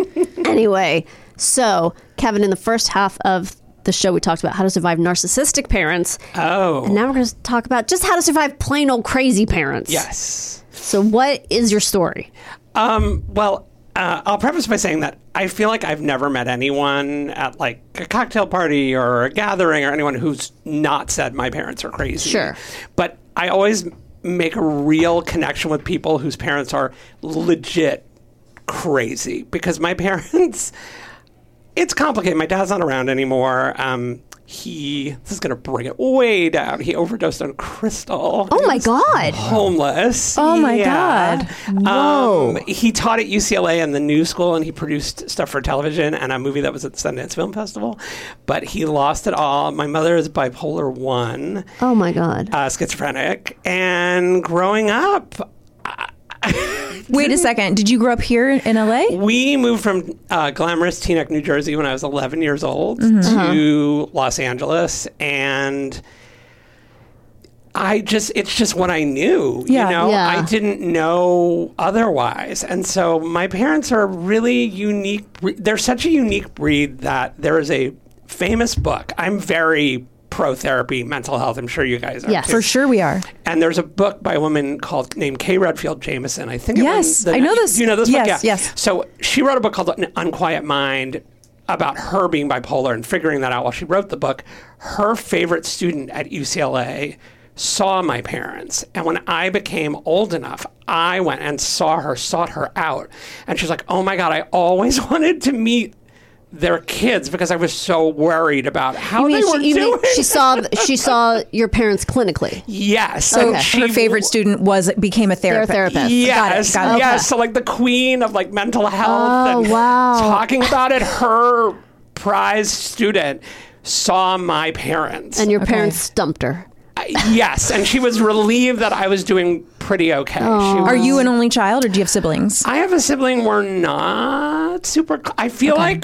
anyway, so Kevin, in the first half of the show we talked about how to survive narcissistic parents. Oh. And now we're going to talk about just how to survive plain old crazy parents. Yes. So, what is your story? Um, well, uh, I'll preface by saying that I feel like I've never met anyone at like a cocktail party or a gathering or anyone who's not said my parents are crazy. Sure. But I always make a real connection with people whose parents are legit crazy because my parents it's complicated. My dad's not around anymore. Um, he this is gonna bring it way down. He overdosed on crystal. Oh my God. Homeless. Oh my Yeah. God. Whoa. Um, he taught at UCLA and the New School, and he produced stuff for television and a movie that was at the Sundance Film Festival. But he lost it all. My mother is bipolar one, Oh my God. uh, schizophrenic, and growing up, Wait a second. Did you grow up here in LA? We moved from uh, glamorous Teaneck, New Jersey, when I was 11 years old Mm-hmm. to Los Angeles, and I just it's just what I knew. Yeah. You know, Yeah. I didn't know otherwise, and so my parents are really unique. They're such a unique breed that there is a famous book. I'm very pro therapy, mental health. I'm sure you guys are. Yes. too. For sure we are. And there's a book by a woman called named Kay Redfield Jamison. I think. Yes, I know this. You know this Yes, book? Yeah. yes. So she wrote a book called An Unquiet Mind about her being bipolar and figuring that out while she wrote the book. Her favorite student at UCLA saw my parents. And when I became old enough, I went and saw her, sought her out. And she's like, oh my God, I always wanted to meet their kids because I was so worried about how You mean they were she, you mean doing. she saw she saw your parents clinically? yes. Okay. and Her favorite student was became a They're a therapist. therapist. Yes, Got it, got it. yes. So like the queen of like mental health Oh, and wow. talking about it, her prize student saw my parents. And your parents stumped her. Uh, yes, and she was relieved that I was doing pretty okay. She Are you an only child or do you have siblings? I have a sibling. We're not super. I feel like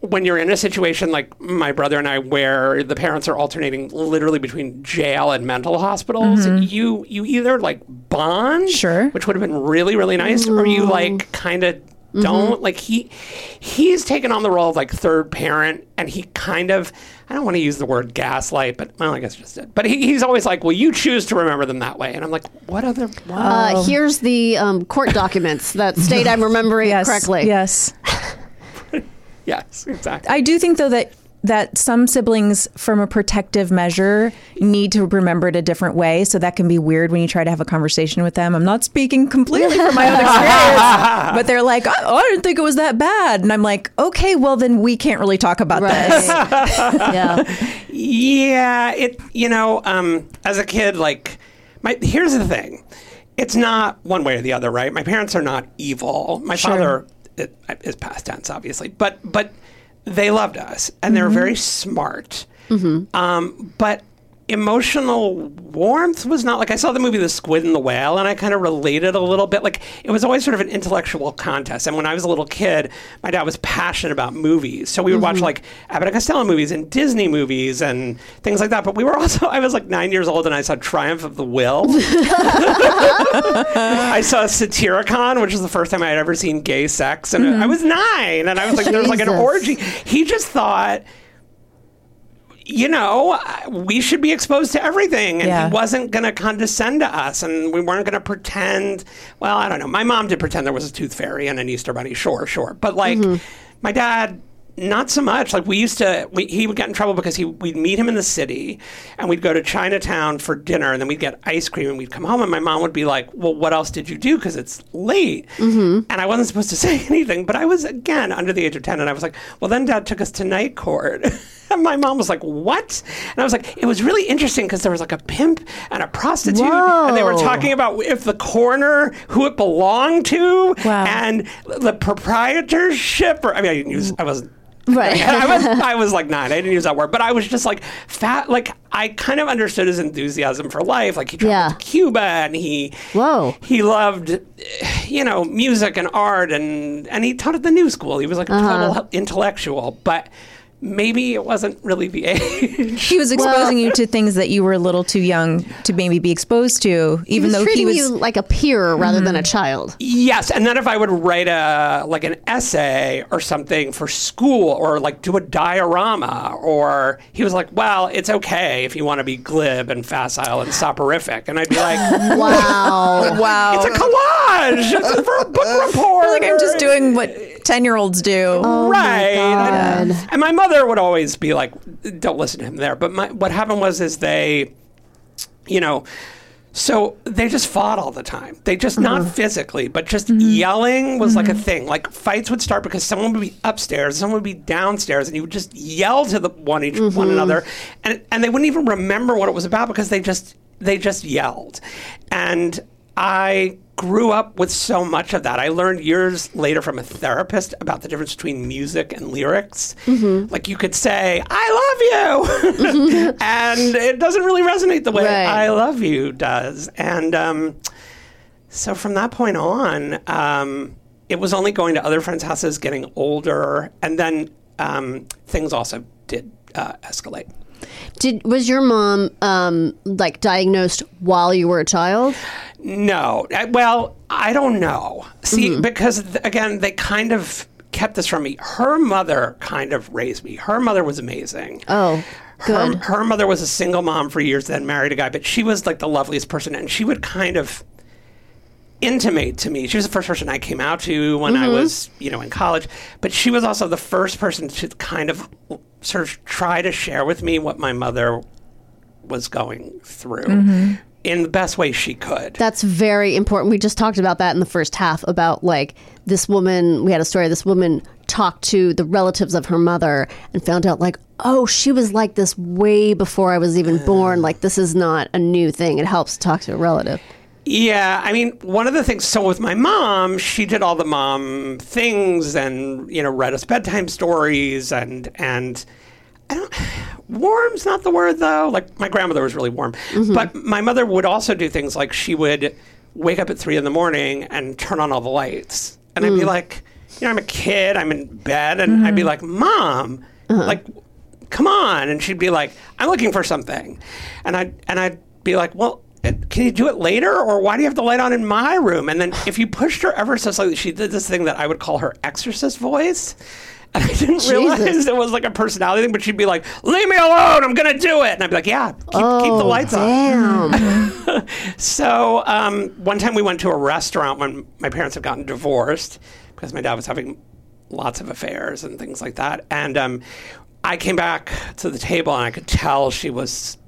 when you're in a situation like my brother and I, where the parents are alternating literally between jail and mental hospitals, you you either like bond, Sure. which would have been really really nice, or you like kind of don't like he he's taken on the role of like third parent and he kind of I don't want to use the word gaslight but well I guess just did but he, he's always like well you choose to remember them that way and I'm like what other what? Uh, here's the um, court documents that state I'm remembering Yes. correctly. Yes. Yes exactly I do think though that that some siblings from a protective measure need to remember it a different way so that can be weird when you try to have a conversation with them i'm not speaking completely from my own experience but they're like oh, i didn't think it was that bad and i'm like okay well then we can't really talk about this yeah. Yeah, it you know, um, as a kid, like my here's the thing. It's not one way or the other, right? My parents are not evil. My father it, is past tense, obviously, but but they loved us and they're very smart. Um, but emotional warmth was not like I saw the movie The Squid and the Whale and I kind of related a little bit. Like it was always sort of an intellectual contest. And when I was a little kid, my dad was passionate about movies. So we would watch mm-hmm. like Abbott and Costello movies and Disney movies and things like that. But we were also, I was like nine years old and I saw Triumph of the Will. I saw Satyricon, which was the first time I had ever seen gay sex. And I mm-hmm. was nine and I was like, there was like an orgy. He just thought, you know, we should be exposed to everything. And Yeah. he wasn't going to condescend to us. And we weren't going to pretend. Well, I don't know. My mom did pretend there was a tooth fairy and an Easter bunny. Sure, sure. But like, mm-hmm. my dad. Not so much. Like we used to, we, he would get in trouble because he we'd meet him in the city, and we'd go to Chinatown for dinner, and then we'd get ice cream, and we'd come home, and my mom would be like, "Well, what else did you do? Because it's late." Mm-hmm. And I wasn't supposed to say anything, but I was again under the age of ten, and I was like, "Well, then Dad took us to night court." And my mom was like, "What?" And I was like, "It was really interesting because there was like a pimp and a prostitute, and they were talking about if the coroner who it belonged to, Wow. and the proprietorship. Or I mean, I didn't use. I wasn't. Right. I was. I was like nine. I didn't use that word, but I was just like fat. Like I kind of understood his enthusiasm for life. Like he traveled Yeah. to Cuba, and he. Whoa. He loved, you know, music and art, and and he taught at the New School. He was like a Uh-huh. total intellectual, but maybe it wasn't really the age. He was exposing you to things that you were a little too young to maybe be exposed to, He even was though treating he was. you like a peer rather than a mm-hmm. child. Yes, and then if I would write a like an essay or something for school, or like do a diorama, or he was like, "Well, it's okay if you want to be glib and facile and soporific," and I'd be like, Wow. wow. "It's a collage it's for a book report." like I'm just doing what ten year olds do. Oh right. God. And, and my mother would always be like, "Don't listen to him there." But my, what happened was, is they, you know. So they just fought all the time. They just not uh-huh. physically, but just mm-hmm. yelling was like a mm-hmm. thing. Like fights would start because someone would be upstairs, someone would be downstairs, and you would just yell to the one each one mm-hmm. another, and and they wouldn't even remember what it was about because they just they just yelled, and I grew up with so much of that. I learned years later from a therapist about the difference between music and lyrics. Like you could say, I love you. and it doesn't really resonate the way Right. I love you does. And um, so from that point on, um, it was only going to other friends' houses, getting older. And then um, things also did uh, escalate. Did was your mom um, like diagnosed while you were a child? No. Uh, Well, I don't know. See, because th- again, they kind of kept this from me. Her mother kind of raised me. Her mother was amazing. Oh, Her, good. her mother was a single mom for years, then married a guy, but she was like the loveliest person, and she would kind of intimate to me. She was the first person I came out to when I mm-hmm. was, you know, in college, but she was also the first person to kind of sort of try to share with me what my mother was going through mm-hmm. in the best way she could. That's very important. We just talked about that in the first half about like this woman. We had a story. This woman talked to the relatives of her mother and found out like, oh, she was like this way before I was even born. Like this is not a new thing. It helps to talk to a relative. Yeah, I mean, one of the things. So with my mom, she did all the mom things, and you know, read us bedtime stories, and and I don't. Warm's not the word though. Like my grandmother was really warm, mm-hmm. but my mother would also do things like she would wake up at three in the morning and turn on all the lights, and I'd be mm. like, you know, I'm a kid, I'm in bed, and I'd be mm-hmm. like, Mom, uh-huh. like come on and she'd be like i'm looking for something and i and i'd be like well can you do it later or why do you have the light on in my room? And then if you pushed her ever so slightly she did this thing that i would call her exorcist voice. And i didn't realize it was like a personality thing but she'd be like leave me alone i'm gonna do it. And i'd be like yeah keep, keep the lights on. Damn. so um, one time we went to a restaurant when my parents had gotten divorced because my dad was having lots of affairs and things like that. And um, I came back to the table and I could tell she was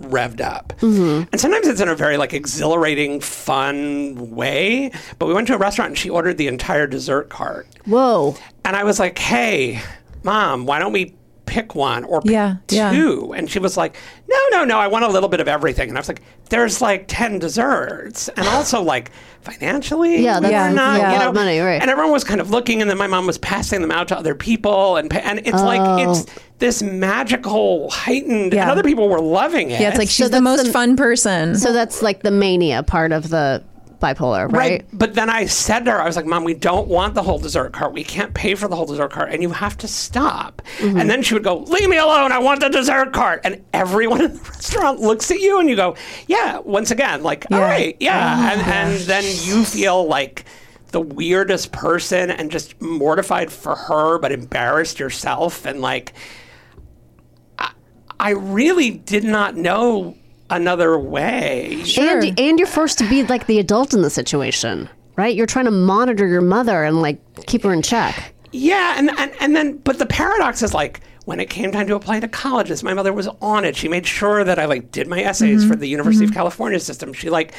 revved up. Mm-hmm. And sometimes it's in a very like exhilarating, fun way. But we went to a restaurant and she ordered the entire dessert cart. Whoa. And I was like, hey, mom, why don't we pick one or pick Yeah, yeah. two? And she was like, no, no, no, I want a little bit of everything. And I was like, there's like 10 desserts. And also, like, financially, Yeah, that's Yeah, not, yeah. you know, money, right. And everyone was kind of looking, and then my mom was passing them out to other people. And, and it's like, Oh. it's this magical, heightened, Yeah. and other people were loving it. yeah, it's like she's the most the- fun person. So that's like the mania part of the bipolar, right? But then I said to her, I was like, Mom, we don't want the whole dessert cart. We can't pay for the whole dessert cart, and you have to stop. Mm-hmm. And then she would go, Leave me alone. I want the dessert cart. And everyone in the restaurant looks at you and you go, Yeah, once again, like, all Yeah. right, yeah. and, and then you feel like the weirdest person and just mortified for her, but embarrassed yourself. And like, I, I really did not know another way. And and you're forced to be like the adult in the situation, right? You're trying to monitor your mother and like keep her in check. Yeah, and, and and then but the paradox is like when it came time to apply to colleges, my mother was on it. She made sure that I like did my essays for mm-hmm. the University of mm-hmm. California system. She like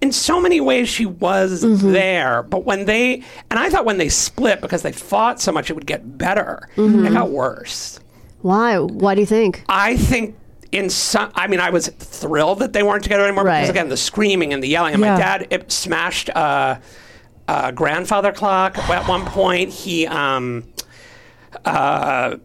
in so many ways she was mm-hmm. there. But when they and I thought when they split because they fought so much it would get better. It got worse. Why? Why do you think? I think in some, I mean, I was thrilled that they weren't together anymore Right. because again, the screaming and the yelling. And my dad it smashed a, a grandfather clock at one point. He um, uh,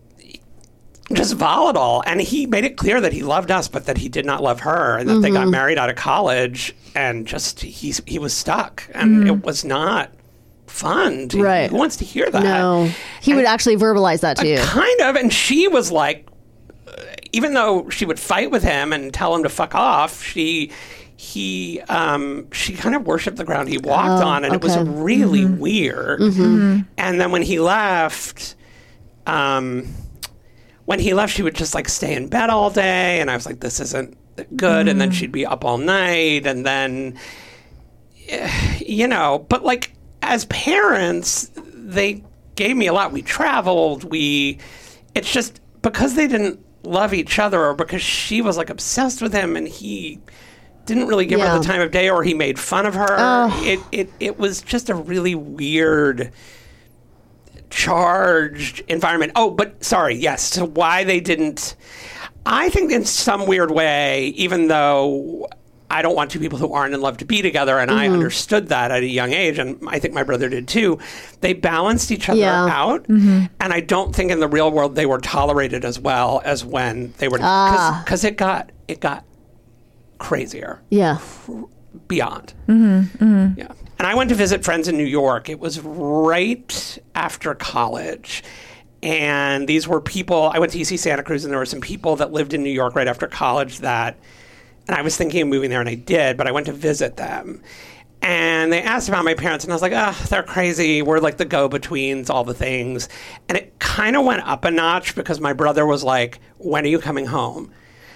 just volatile, and he made it clear that he loved us, but that he did not love her, and that they got married out of college, and just he he was stuck, and it was not fun. To, Right. Who wants to hear that? No, he would actually verbalize that to you. Kind of. And she was like, uh, even though she would fight with him and tell him to fuck off, she. He, um, she kind of worshipped the ground he walked Oh, on, and it was okay. Mm-hmm. really weird. And then when he left, um, when he left, she would just like stay in bed all day, and I was like, "This isn't good." And then she'd be up all night, and then, eh, you know, but like as parents, they gave me a lot. We traveled. We, it's just because they didn't love each other, or because she was like obsessed with him, and he didn't really give her the time of day, or he made fun of her. It it it was just a really weird charged environment. Oh, but sorry, yes. So why they didn't? I think in some weird way, even though I don't want two people who aren't in love to be together, and Mm-hmm. I understood that at a young age, and I think my brother did too. They balanced each other Yeah. out, mm-hmm. and I don't think in the real world they were tolerated as well as when they were because ah. it got it got crazier Yeah. beyond. Mm-hmm. Mm-hmm. Yeah. And I went to visit friends in New York. It was right after college. And these were people, I went to UC Santa Cruz, and there were some people that lived in New York right after college that, and I was thinking of moving there, and I did, but I went to visit them. And they asked about my parents, and I was like, oh, they're crazy. We're like the go betweens, all the things. And it kind of went up a notch because my brother was like, when are you coming home?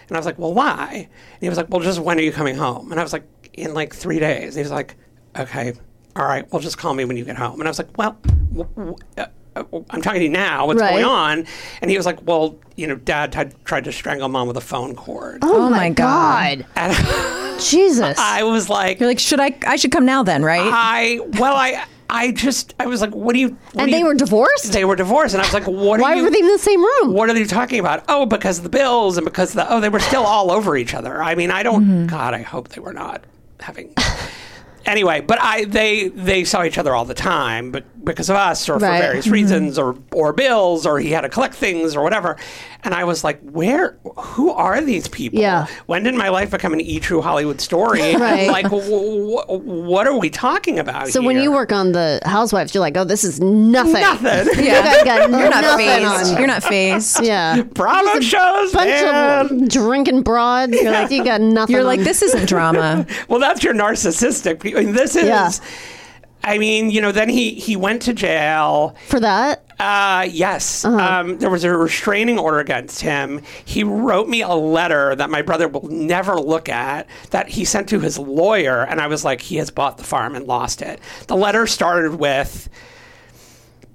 And I was like, well, why? And he was like, well, just when are you coming home? And I was like, in like three days. And he was like, okay, all right, well, just call me when you get home. And I was like, well, w- w- uh, I'm talking to you now. What's Right. going on? And he was like, well, you know, dad t- tried to strangle mom with a phone cord. Oh, my God. And Jesus. I was like, You're like, should I? I should come now then, right? I, well, I, I just, I was like, what do you, what and do they you- were divorced? They were divorced. And I was like, what Why are you, were they in the same room? what are they talking about? Oh, because of the bills and because the oh, they were still all over each other. I mean, I don't. Mm-hmm. God, I hope they were not having. anyway, but I they they saw each other all the time, but because of us or Right. Mm-hmm. for various reasons or or bills or he had to collect things or whatever. And I was like, where? Who are these people? Yeah. When did my life become an e true Hollywood story? Right. Like, w- w- what are we talking about? so when you work on the Housewives, you're like, oh, this is nothing. Nothing. You got you're not nothing phased. on. You're not phased. Yeah. Bravo shows, Bunch man. of drinking broads. You're like, you got nothing. You're like, this isn't drama. Well, that's your narcissistic. I mean, this is. Yeah. I mean, you know, then he he went to jail. for that. Uh, yes, Uh-huh. um, there was a restraining order against him. He wrote me a letter that my brother will never look at that he sent to his lawyer, and I was like, he has bought the farm and lost it. The letter started with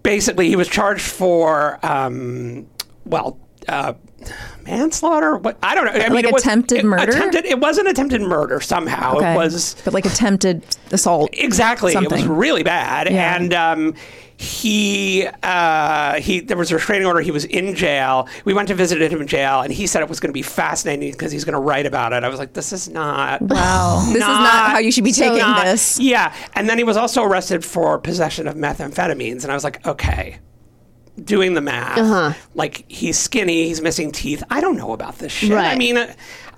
basically he was charged for um, well. Uh, manslaughter? What I don't know. I mean, Like it was- attempted it- murder? Attempted. It wasn't attempted murder. Somehow Okay. it was but like attempted assault. Exactly. It was really bad. Yeah. And um, he uh, he there was a restraining order. He was in jail. We went to visit him in jail, and he said it was going to be fascinating because he's going to write about it. I was like, this is not. Wow. This is not how you should be taking not- this. Yeah. And then he was also arrested for possession of methamphetamines, and I was like, okay. Doing the math, Uh-huh. like he's skinny, he's missing teeth. I don't know about this shit. I mean, uh,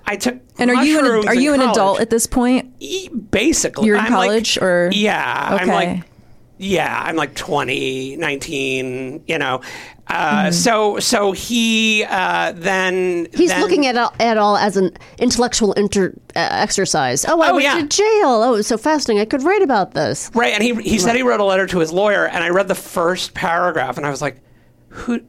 I took And are you an, are you an college. adult at this point? E- basically You're in I'm like- college, or- yeah i'm like yeah i'm like 20 19 you know uh, Mm-hmm. so so he uh, then He's then- looking at all, at all as an intellectual inter, uh, exercise. Oh, I Oh, went yeah. to jail. Oh, it was so fascinating. I could write about this. right and he he said he wrote a letter to his lawyer and i read the first paragraph and i was like who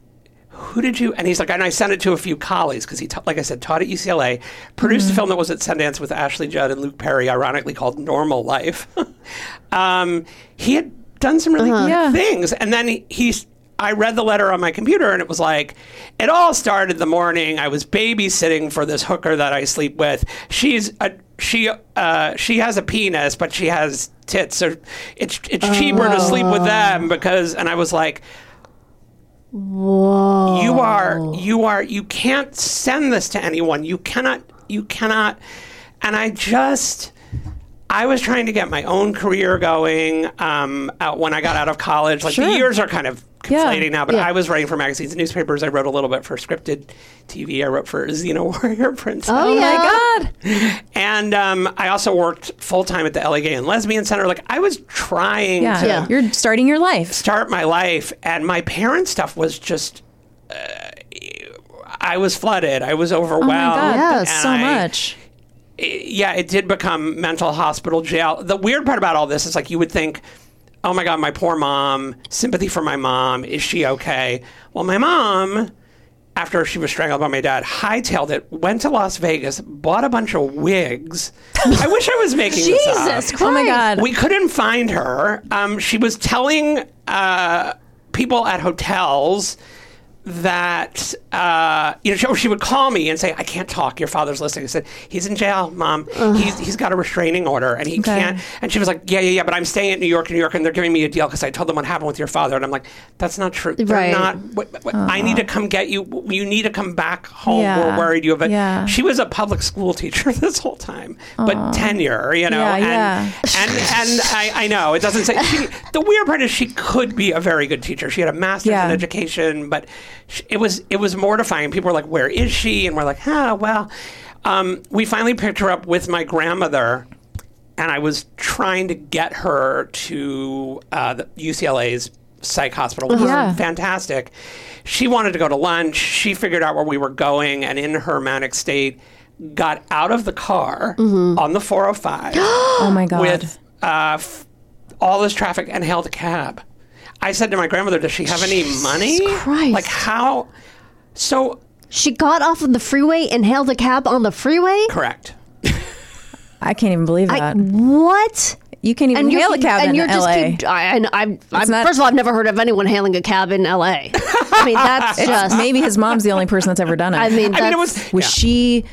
who did you? And he's like, and I sent it to a few colleagues because he, ta- like I said, taught at UCLA, produced a film that was at Sundance with Ashley Judd and Luke Perry, ironically called Normal Life. um, he had done some really good Yeah. things, and then he, he's. I read the letter on my computer, and it was like, it all started the morning. I was babysitting for this hooker that I sleep with. She's a she uh, she has a penis, but she has tits, so it's it's cheaper to sleep with them because. And I was like, you are you are you can't send this to anyone. You cannot you cannot and I just I was trying to get my own career going um, when I got out of college. Like the years are kind of Yeah. now, but Yeah. I was writing for magazines and newspapers. I wrote a little bit for scripted TV. I wrote for Xena Warrior Princess. Oh, Oh my god. And um, I also worked full time at the LA Gay and Lesbian Center. Like I was trying Yeah. to Yeah. You're starting your life. start my life, and my parents' stuff was just. Uh, I was flooded. I was overwhelmed. Oh overwhelmed. my god. Yes. That's so I- much. yeah, it did become mental hospital jail. The weird part about all this is like you would think, oh my God, my poor mom, sympathy for my mom. Is she okay? Well, my mom, after she was strangled by my dad, hightailed it, went to Las Vegas, bought a bunch of wigs. I wish I was making this up. Jesus Christ. Oh my god. We couldn't find her. Um, she was telling uh, people at hotels that uh, you know she, would call me and say, "I can't talk. Your father's listening." I said, "He's in jail, mom. He's he's got a restraining order and he Okay. can't." And she was like, "Yeah, yeah, yeah, but I'm staying at New York, New York, and they're giving me a deal because I told them what happened with your father." And I'm like, "That's not true. They're Right. not. What, what, I need to come get you. You need to come back home. Yeah. We're worried you have a." Yeah. She was a public school teacher this whole time, but tenure, you know, Yeah, and yeah. and and I, I know it doesn't say. She, the weird part is she could be a very good teacher. She had a master's Yeah. in education, but it was it was mortifying. People were like, "Where is she?" And we're like, "Ah, well." Um, we finally picked her up with my grandmother, and I was trying to get her to uh, the UCLA's psych hospital, which Yeah. was fantastic. She wanted to go to lunch. She figured out where we were going, and in her manic state, got out of the car on the 405 oh my god. with uh, f- all this traffic and hailed a cab. I said to my grandmother, "Does she have any money? Christ. Like how?" So She got off of the freeway and hailed a cab on the freeway? correct. I can't even believe I, that. what? you can't even you hail a cab and in you're just LA. keep, I, I, I, I, not- first of all, I've never heard of anyone hailing a cab in LA. I mean, that's just. maybe his mom's the only person that's ever done it. I mean, I mean, it that's- was was yeah. she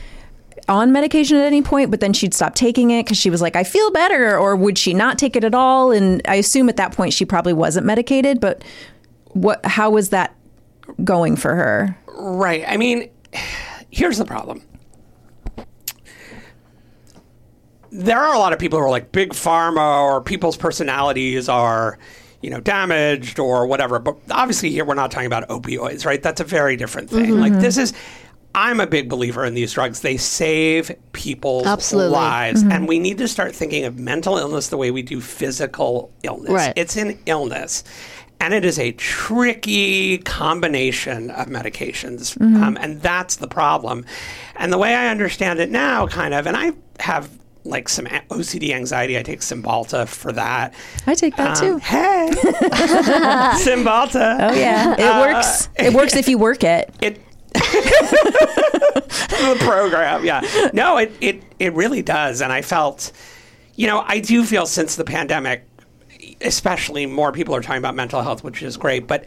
on medication at any point but then she'd stop taking it because she was like i feel better or would she not take it at all and i assume at that point she probably wasn't medicated but what how was that going for her Right. I mean, here's the problem. There are a lot of people who are like big pharma or people's personalities are, you know, damaged or whatever. But obviously, here we're not talking about opioids, right? That's a very different thing. Mm-hmm. Like, this is, I'm a big believer in these drugs. They save people's Absolutely. lives. And we need to start thinking of mental illness the way we do physical illness. Right. It's an illness. And it is a tricky combination of medications. Um, and that's the problem. And the way I understand it now, kind of, and I have like some OCD anxiety. I take Cymbalta for that. i take that Um, too hey, Cymbalta. oh yeah it works it works if you work it It the program, yeah. No, it, it it really does, and I felt, you know, I do feel since the pandemic, especially more people are talking about mental health, which is great, but.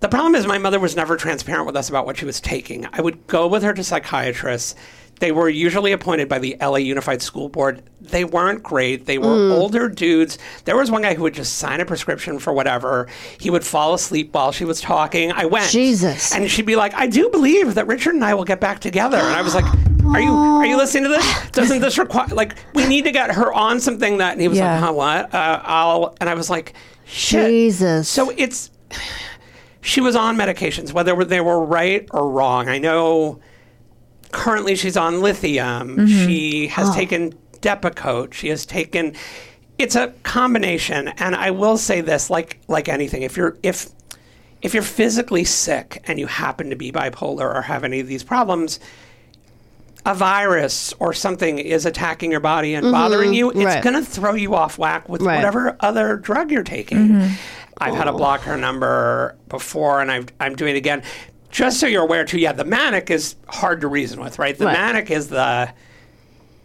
The problem is, my mother was never transparent with us about what she was taking. I would go with her to psychiatrists. They were usually appointed by the LA Unified School Board. They weren't great. They were older dudes. There was one guy who would just sign a prescription for whatever. He would fall asleep while she was talking. I went. Jesus. And she'd be like, "I do believe that Richard and I will get back together." And I was like, "Are you are you listening to this? Doesn't this require like we need to get her on something that?" And he was Yeah. like, "Huh, what?" Uh, I'll and I was like, "Shit." Jesus. So it's she was on medications, whether they were right or wrong. I know currently she's on lithium. Mm-hmm. She has taken Depakote. She has taken. It's a combination, and I will say this: like like anything, if you're if if you're physically sick and you happen to be bipolar or have any of these problems, a virus or something is attacking your body and mm-hmm. bothering you, it's right. going to throw you off whack with Right. whatever other drug you're taking. Mm-hmm. I've had to block her number before, and I've, I'm doing it again. Just so you're aware, too, yeah, the manic is hard to reason with, right? The Right. manic is the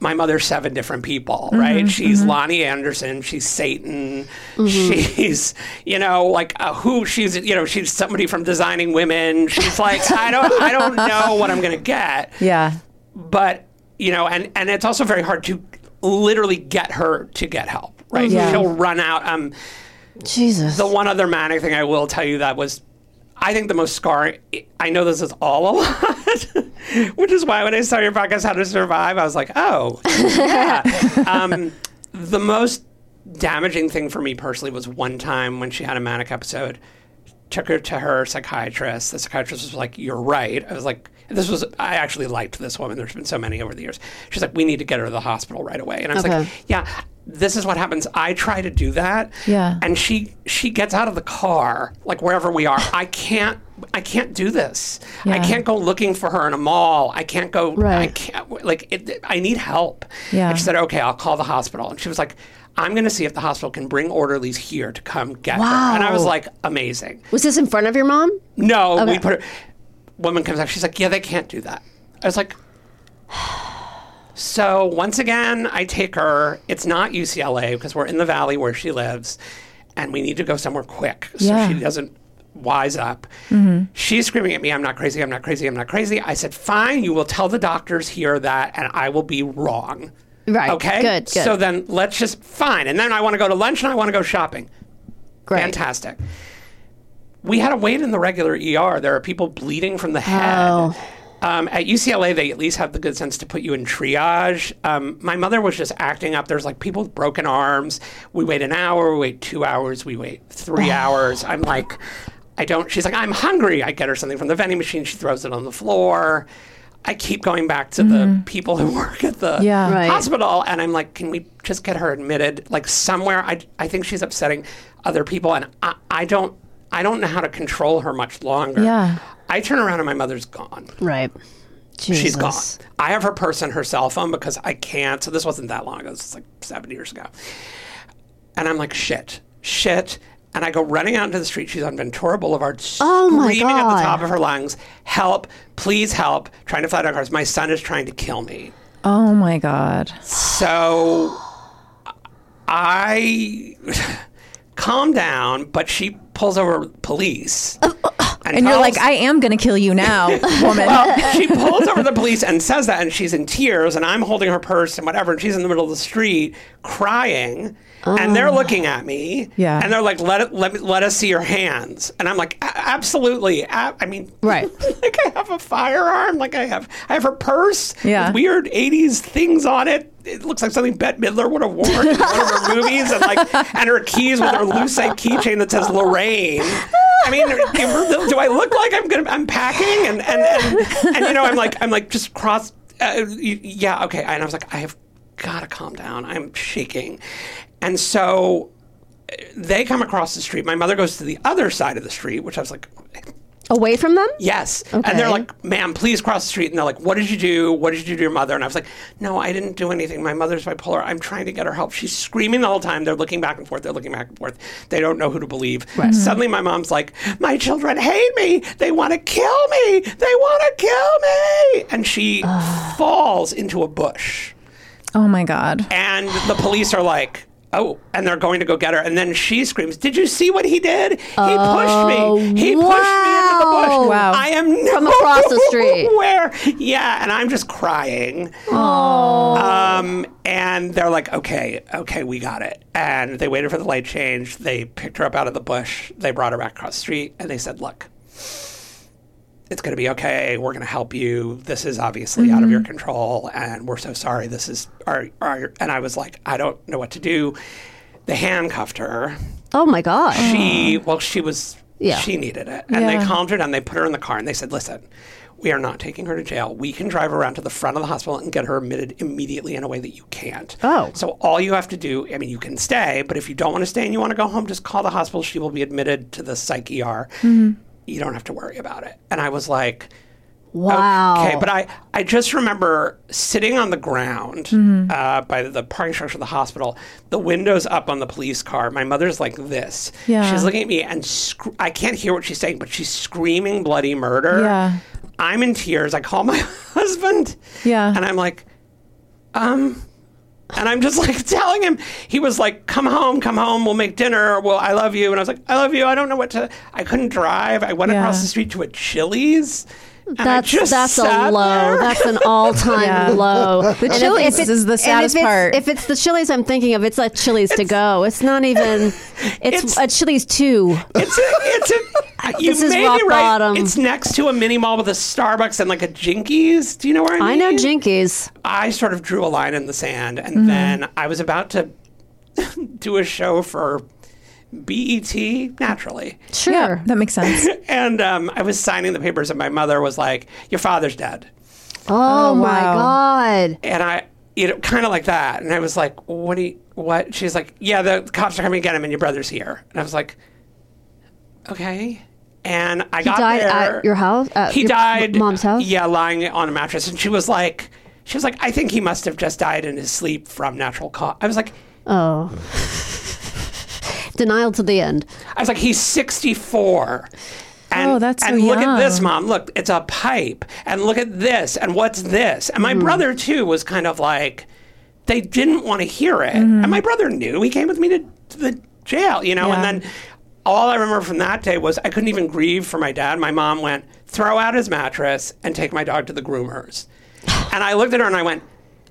my mother's seven different people, right? She's Loni Anderson. She's Satan. She's, you know, like uh, who she's, you know, she's somebody from Designing Women. She's like, I don't, I don't know what I'm gonna get yeah but you know, and and it's also very hard to literally get her to get help, right? Yeah. She'll run out. Um, Jesus. the one other manic thing I will tell you that was, I think the most scarring. I know this is all a lot, which is why when I saw your podcast, How to Survive, I was like, oh, yeah. um, the most damaging thing for me personally was one time when she had a manic episode. took her to her psychiatrist. The psychiatrist was like, "You're right." I was like, "This was." I actually liked this woman. There's been so many over the years. She's like, "We need to get her to the hospital right away." And I was Okay. like, "Yeah." This is what happens. I try to do that, Yeah. and she she gets out of the car like wherever we are. I can't I can't do this. I can't go looking for her in a mall. I can't go. right. I Right. can't like it, I need help. Yeah. And she said, "Okay, I'll call the hospital." And she was like. I'm going to see if the hospital can bring orderlies here to come get her. And I was like, amazing. Was this in front of your mom? No, we put her. Woman comes up. She's like, yeah, they can't do that. I was like, so once again, I take her. It's not UCLA because we're in the valley where she lives, and we need to go somewhere quick so Yeah. she doesn't wise up. She's screaming at me, I'm not crazy, I'm not crazy, I'm not crazy. I said, fine, you will tell the doctors here that, and I will be wrong. Right. Okay? Good, good. So then let's just, fine. And then I want to go to lunch and I want to go shopping. Great. Fantastic. We had to wait in the regular ER. There are people bleeding from the head. Oh. Um, at UCLA, they at least have the good sense to put you in triage. Um, my mother was just acting up. There's like people with broken arms. We wait an hour, we wait two hours, we wait three hours. I'm like, I don't. She's like, I'm hungry. I get her something from the vending machine. She throws it on the floor. I keep going back to the people who work at the Yeah. Right. hospital, and I'm like, can we just get her admitted, like somewhere? I, I think she's upsetting other people, and I, I don't I don't know how to control her much longer. Yeah. I turn around and my mother's gone. Right. Jesus. She's gone. I have her purse and her cell phone because I can't. So this wasn't that long ago. This was like seven years ago. And I'm like, shit, shit. And I go running out into the street. She's on Ventura Boulevard, Oh, my screaming at the top of her lungs, "Help! Please help!" Trying to fly down cars. My son is trying to kill me. Oh my God. So I calm down, but she pulls over police. Oh, oh, And you're like, I am going to kill you now, woman. well, she pulls over the police and says that, and she's in tears, and I'm holding her purse and whatever, and she's in the middle of the street crying, and they're looking at me, Yeah. and they're like, "Let it, let me, let us see your hands," and I'm like, "A- "Absolutely, I mean, Right. like I have a firearm, like I have, I have her purse Yeah. with weird '80s things on it." It looks like something Bette Midler would have worn in one of her movies, and like, and her keys with her lucite keychain that says Lorraine. I mean, do I look like I'm gonna I'm packing and and and, and you know I'm like I'm like just cross. Uh, yeah, okay. And I was like, I have got to calm down. I'm shaking, and so they come across the street. My mother goes to the other side of the street, which I was like, Away from them? Yes. And they're like, ma'am, please cross the street. And they're like, what did you do? What did you do to your mother? And I was like, no, I didn't do anything. My mother's bipolar. I'm trying to get her help. She's screaming the whole time. They're looking back and forth. They're looking back and forth. They don't know who to believe. Mm-hmm. Suddenly, my mom's like, my children hate me. They want to kill me. They want to kill me. And she falls into a bush. oh my God. And the police are like, oh, and they're going to go get her. And then she screams, Did you see what he did? He pushed me. He pushed me into the bush. wow. Wow. I am From across the street. Where? Yeah, and I'm just crying. Um, and they're like, okay, okay, we got it. And they waited for the light change. They picked her up out of the bush. They brought her back across the street, and they said, look, it's going to be okay. We're going to help you. This is obviously out of your control, and we're so sorry. This is our, our. And I was like, I don't know what to do. They handcuffed her. Oh my God. She, well, she was, Yeah. she needed it. And they calmed her down. They put her in the car and they said, listen, we are not taking her to jail. We can drive around to the front of the hospital and get her admitted immediately in a way that you can't. Oh. So all you have to do, I mean, you can stay, but if you don't want to stay and you want to go home, just call the hospital. She will be admitted to the psych ER. You don't have to worry about it. And I was like, wow. Okay, but I, I just remember sitting on the ground uh, by the parking structure of the hospital, the windows up on the police car. My mother's like this. Yeah. She's looking at me and sc- I can't hear what she's saying, but she's screaming bloody murder. Yeah. I'm in tears. I call my husband. Yeah. And I'm like, um, and I'm just like telling him, he was like, come home, come home, we'll make dinner. Well, I love you. And I was like, I love you. I don't know what to, I couldn't drive. I went Yeah. across the street to a Chili's. That's that's a low. there. That's an all time Yeah. low. The And if- Chili's if it- is the saddest if part. If it's the Chili's I'm thinking of, it's like Chili's to go. It's not even. It's, It's- a Chili's two. It's a, it's a. You This is rock be right. bottom. It's next to a mini mall with a Starbucks and like a Jinky's. Do you know where I mean? I know Jinky's. I sort of drew a line in the sand, and Mm-hmm. then I was about to do a show for BET naturally. Sure. Yeah, that makes sense. And um, I was signing the papers, and my mother was like, "Your father's dead," Oh, my wow. God. and I, you know, kind of like that. And I was like, "What do you? What?" She's like, "Yeah, the cops are coming to get him, and your brother's here." And I was like, "Okay." And I He got died there. at your house? At he your died. mom's house? Yeah, lying on a mattress, and she was like, "She was like, I think he must have just died in his sleep from natural cause." I was like, Oh. Denial to the end. I was like, he's 64. And, Oh, that's so and look at this, mom. Look, it's a pipe. And look at this. And what's this? And my Mm-hmm. brother, too, was kind of like, they didn't want to hear it. Mm-hmm. And my brother knew. He came with me to, to the jail, you know? Yeah. And then all I remember from that day was I couldn't even grieve for my dad. My mom went, throw out his mattress and take my dog to the groomers. and I looked at her and I went,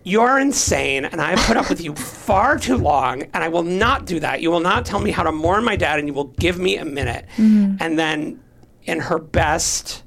you're insane, and I have put up with you far too long, and I will not do that. You will not tell me how to mourn my dad, and you will give me a minute. Mm-hmm. And then, in her best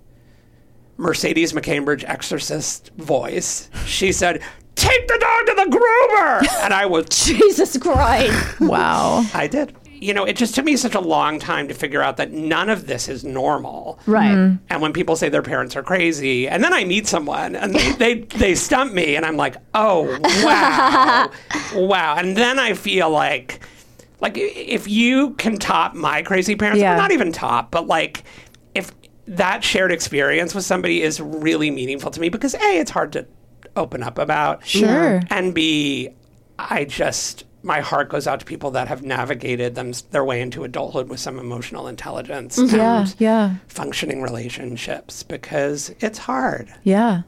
Mercedes McCambridge exorcist voice, she said, Take the dog to the groomer! And I was, Jesus Christ. wow. I did. You know, it just took me such a long time to figure out that none of this is normal. Right. Mm-hmm. And when people say their parents are crazy, and then I meet someone and they, they, they stump me, and I'm like, oh, wow. wow. And then I feel like, like, if you can top my crazy parents, Yeah. well, not even top, but like, if that shared experience with somebody is really meaningful to me, because A, it's hard to open up about. Sure. And B, I just my heart goes out to people that have navigated them their way into adulthood with some emotional intelligence Yeah, and yeah, functioning relationships because it's hard. yeah.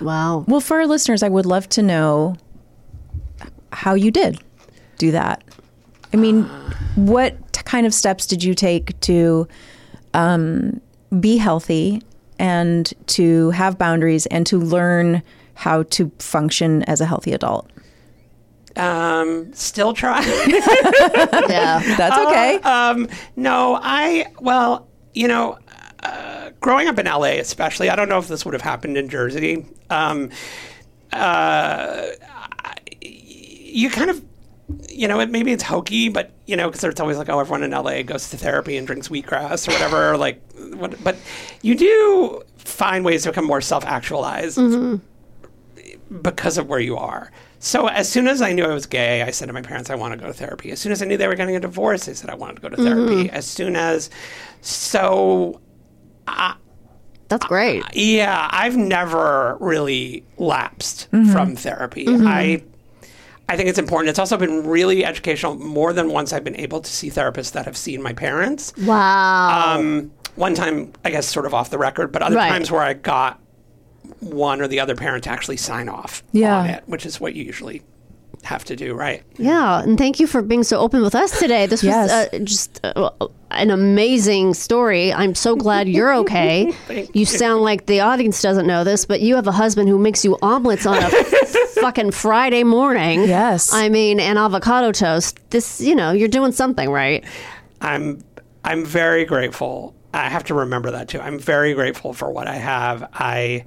Wow. Well, for our listeners, I would love to know how you did do that. I mean, what kind of steps did you take to um, be healthy and to have boundaries and to learn how to function as a healthy adult? Um, still trying. Yeah. That's okay. um, no, I well, you know, uh, growing up in LA, especially, I don't know if this would have happened in Jersey. Um, uh, you kind of. You know, it, maybe it's hokey, but you know, because it's always like, oh, everyone in LA goes to therapy and drinks wheatgrass or whatever. like, what, but you do find ways to become more self-actualized because of where you are. So as soon as I knew I was gay, I said to my parents, I want to go to therapy. As soon as I knew they were getting a divorce, I said I wanted to go to therapy. Mm-hmm. As soon as, so That's great. yeah, I've never really lapsed mm-hmm. from therapy. Mm-hmm. I I think it's important. It's also been really educational. More than once, I've been able to see therapists that have seen my parents. Wow. Um, one time, I guess, sort of off the record, but other Right. times where I got one or the other parent to actually sign off Yeah. on it, which is what you usually have to do, right? Yeah, and thank you for being so open with us today. This was uh, just uh, an amazing story. I'm so glad you're okay. you sound like the audience doesn't know this, but you have a husband who makes you omelets on a fucking Friday morning. Yes. I mean, and avocado toast. This, you know, you're doing something right. I'm I'm very grateful. I have to remember that too. I'm very grateful for what I have. I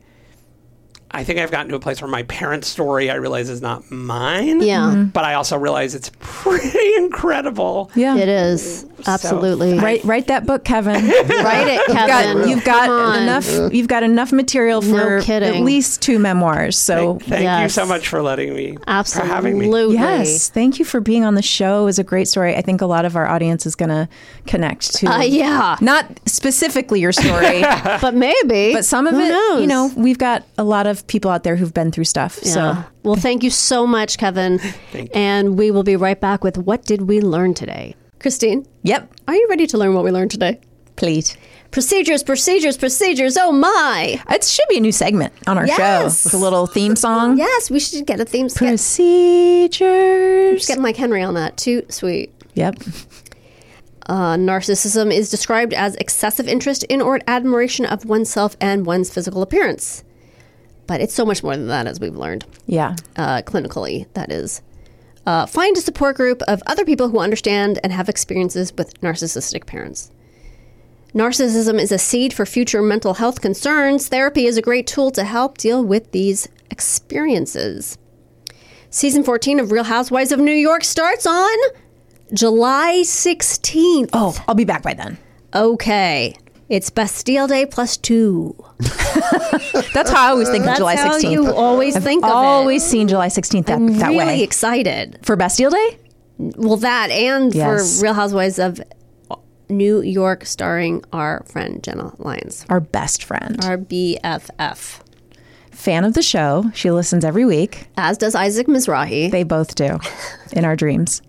I think I've gotten to a place where my parents' story I realize is not mine. Yeah. Mhm. But I also realize it's pretty incredible. Yeah. It is. Absolutely. Write write that book, Kevin. Write it, You've got, Kevin. you've got enough. You've got enough material for kidding. at least two memoirs. So Thank you Yes. so much for letting me Absolutely. for Absolutely. having me. yes, thank you for being on the show. It was a great story. I think a lot of our audience is going to connect to. Uh, yeah. Not specifically your story, But maybe. but some of Who it. knows? You know, we've got a lot of people out there who've been through stuff. Yeah. So well, thank you so much, Kevin. Thank you. And we will be right back with what did we learn today? Kristine, yep, are you ready to learn what we learned today? please. Procedures, procedures, procedures. Oh my. It should be a new segment on our Yes. show. With a little theme song. Yes, we should get a theme. Get, Procedures. get Mike Henry on that. Too sweet. Yep. Uh, narcissism is described as excessive interest in or admiration of oneself and one's physical appearance. But it's so much more than that, as we've learned. Yeah. uh, clinically, that is. Uh, find a support group of other people who understand and have experiences with narcissistic parents. Narcissism is a seed for future mental health concerns. Therapy is a great tool to help deal with these experiences. Season 14 of Real Housewives of New York starts on July 16th. Oh, I'll be back by then. Okay. It's Bastille Day plus two. That's how I always think of That's July how 16th. you always I've think of it. always seen July 16th that, I'm that really way. excited. For Bastille Day? Well, that and Yes. for Real Housewives of New York, starring our friend Jenna Lyons, Our best friend. our BFF. Fan of the show. She listens every week. As does Isaac Mizrahi. They both do in our dreams.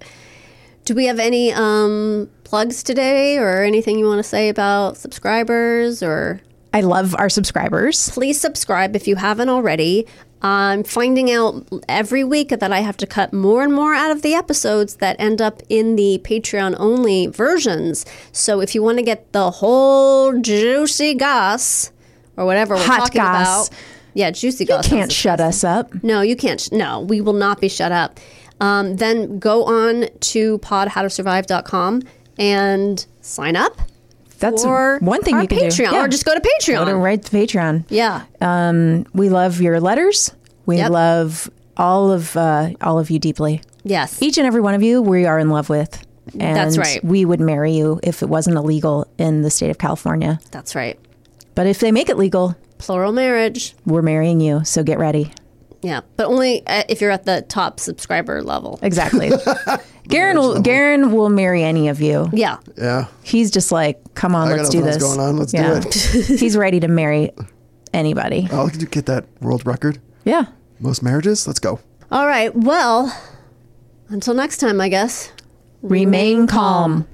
Do we have any um, plugs today or anything you want to say about subscribers or I love our subscribers. please subscribe if you haven't already. I'm finding out every week that I have to cut more and more out of the episodes that end up in the Patreon only versions. So if you want to get the whole juicy goss or whatever we're Hot talking goss. about, yeah, juicy You goss. can't shut us up. No, you can't. sh- No, we will not be shut up. Um, then go on to podhowtosurvive.com and sign up. That's one thing you can Patreon, do. or just go to Patreon. Go to right to Patreon. yeah. Um, we love your letters. We Yep. love all of uh, all of you deeply. Yes. Each and every one of you, we are in love with. And That's right. We would marry you if it wasn't illegal in the state of California. That's right. But if they make it legal, Plural marriage. we're marrying you. So get ready. Yeah, but only uh, if you're at the top subscriber level. Exactly. Garen will Garen will marry any of you. Yeah. Yeah. He's just like, come on, I let's got do this. else going on. Let's do it. He's ready to marry anybody. I'll get that world record. Yeah. Most marriages. Let's go. All right. Well, until next time, I guess. Remain calm.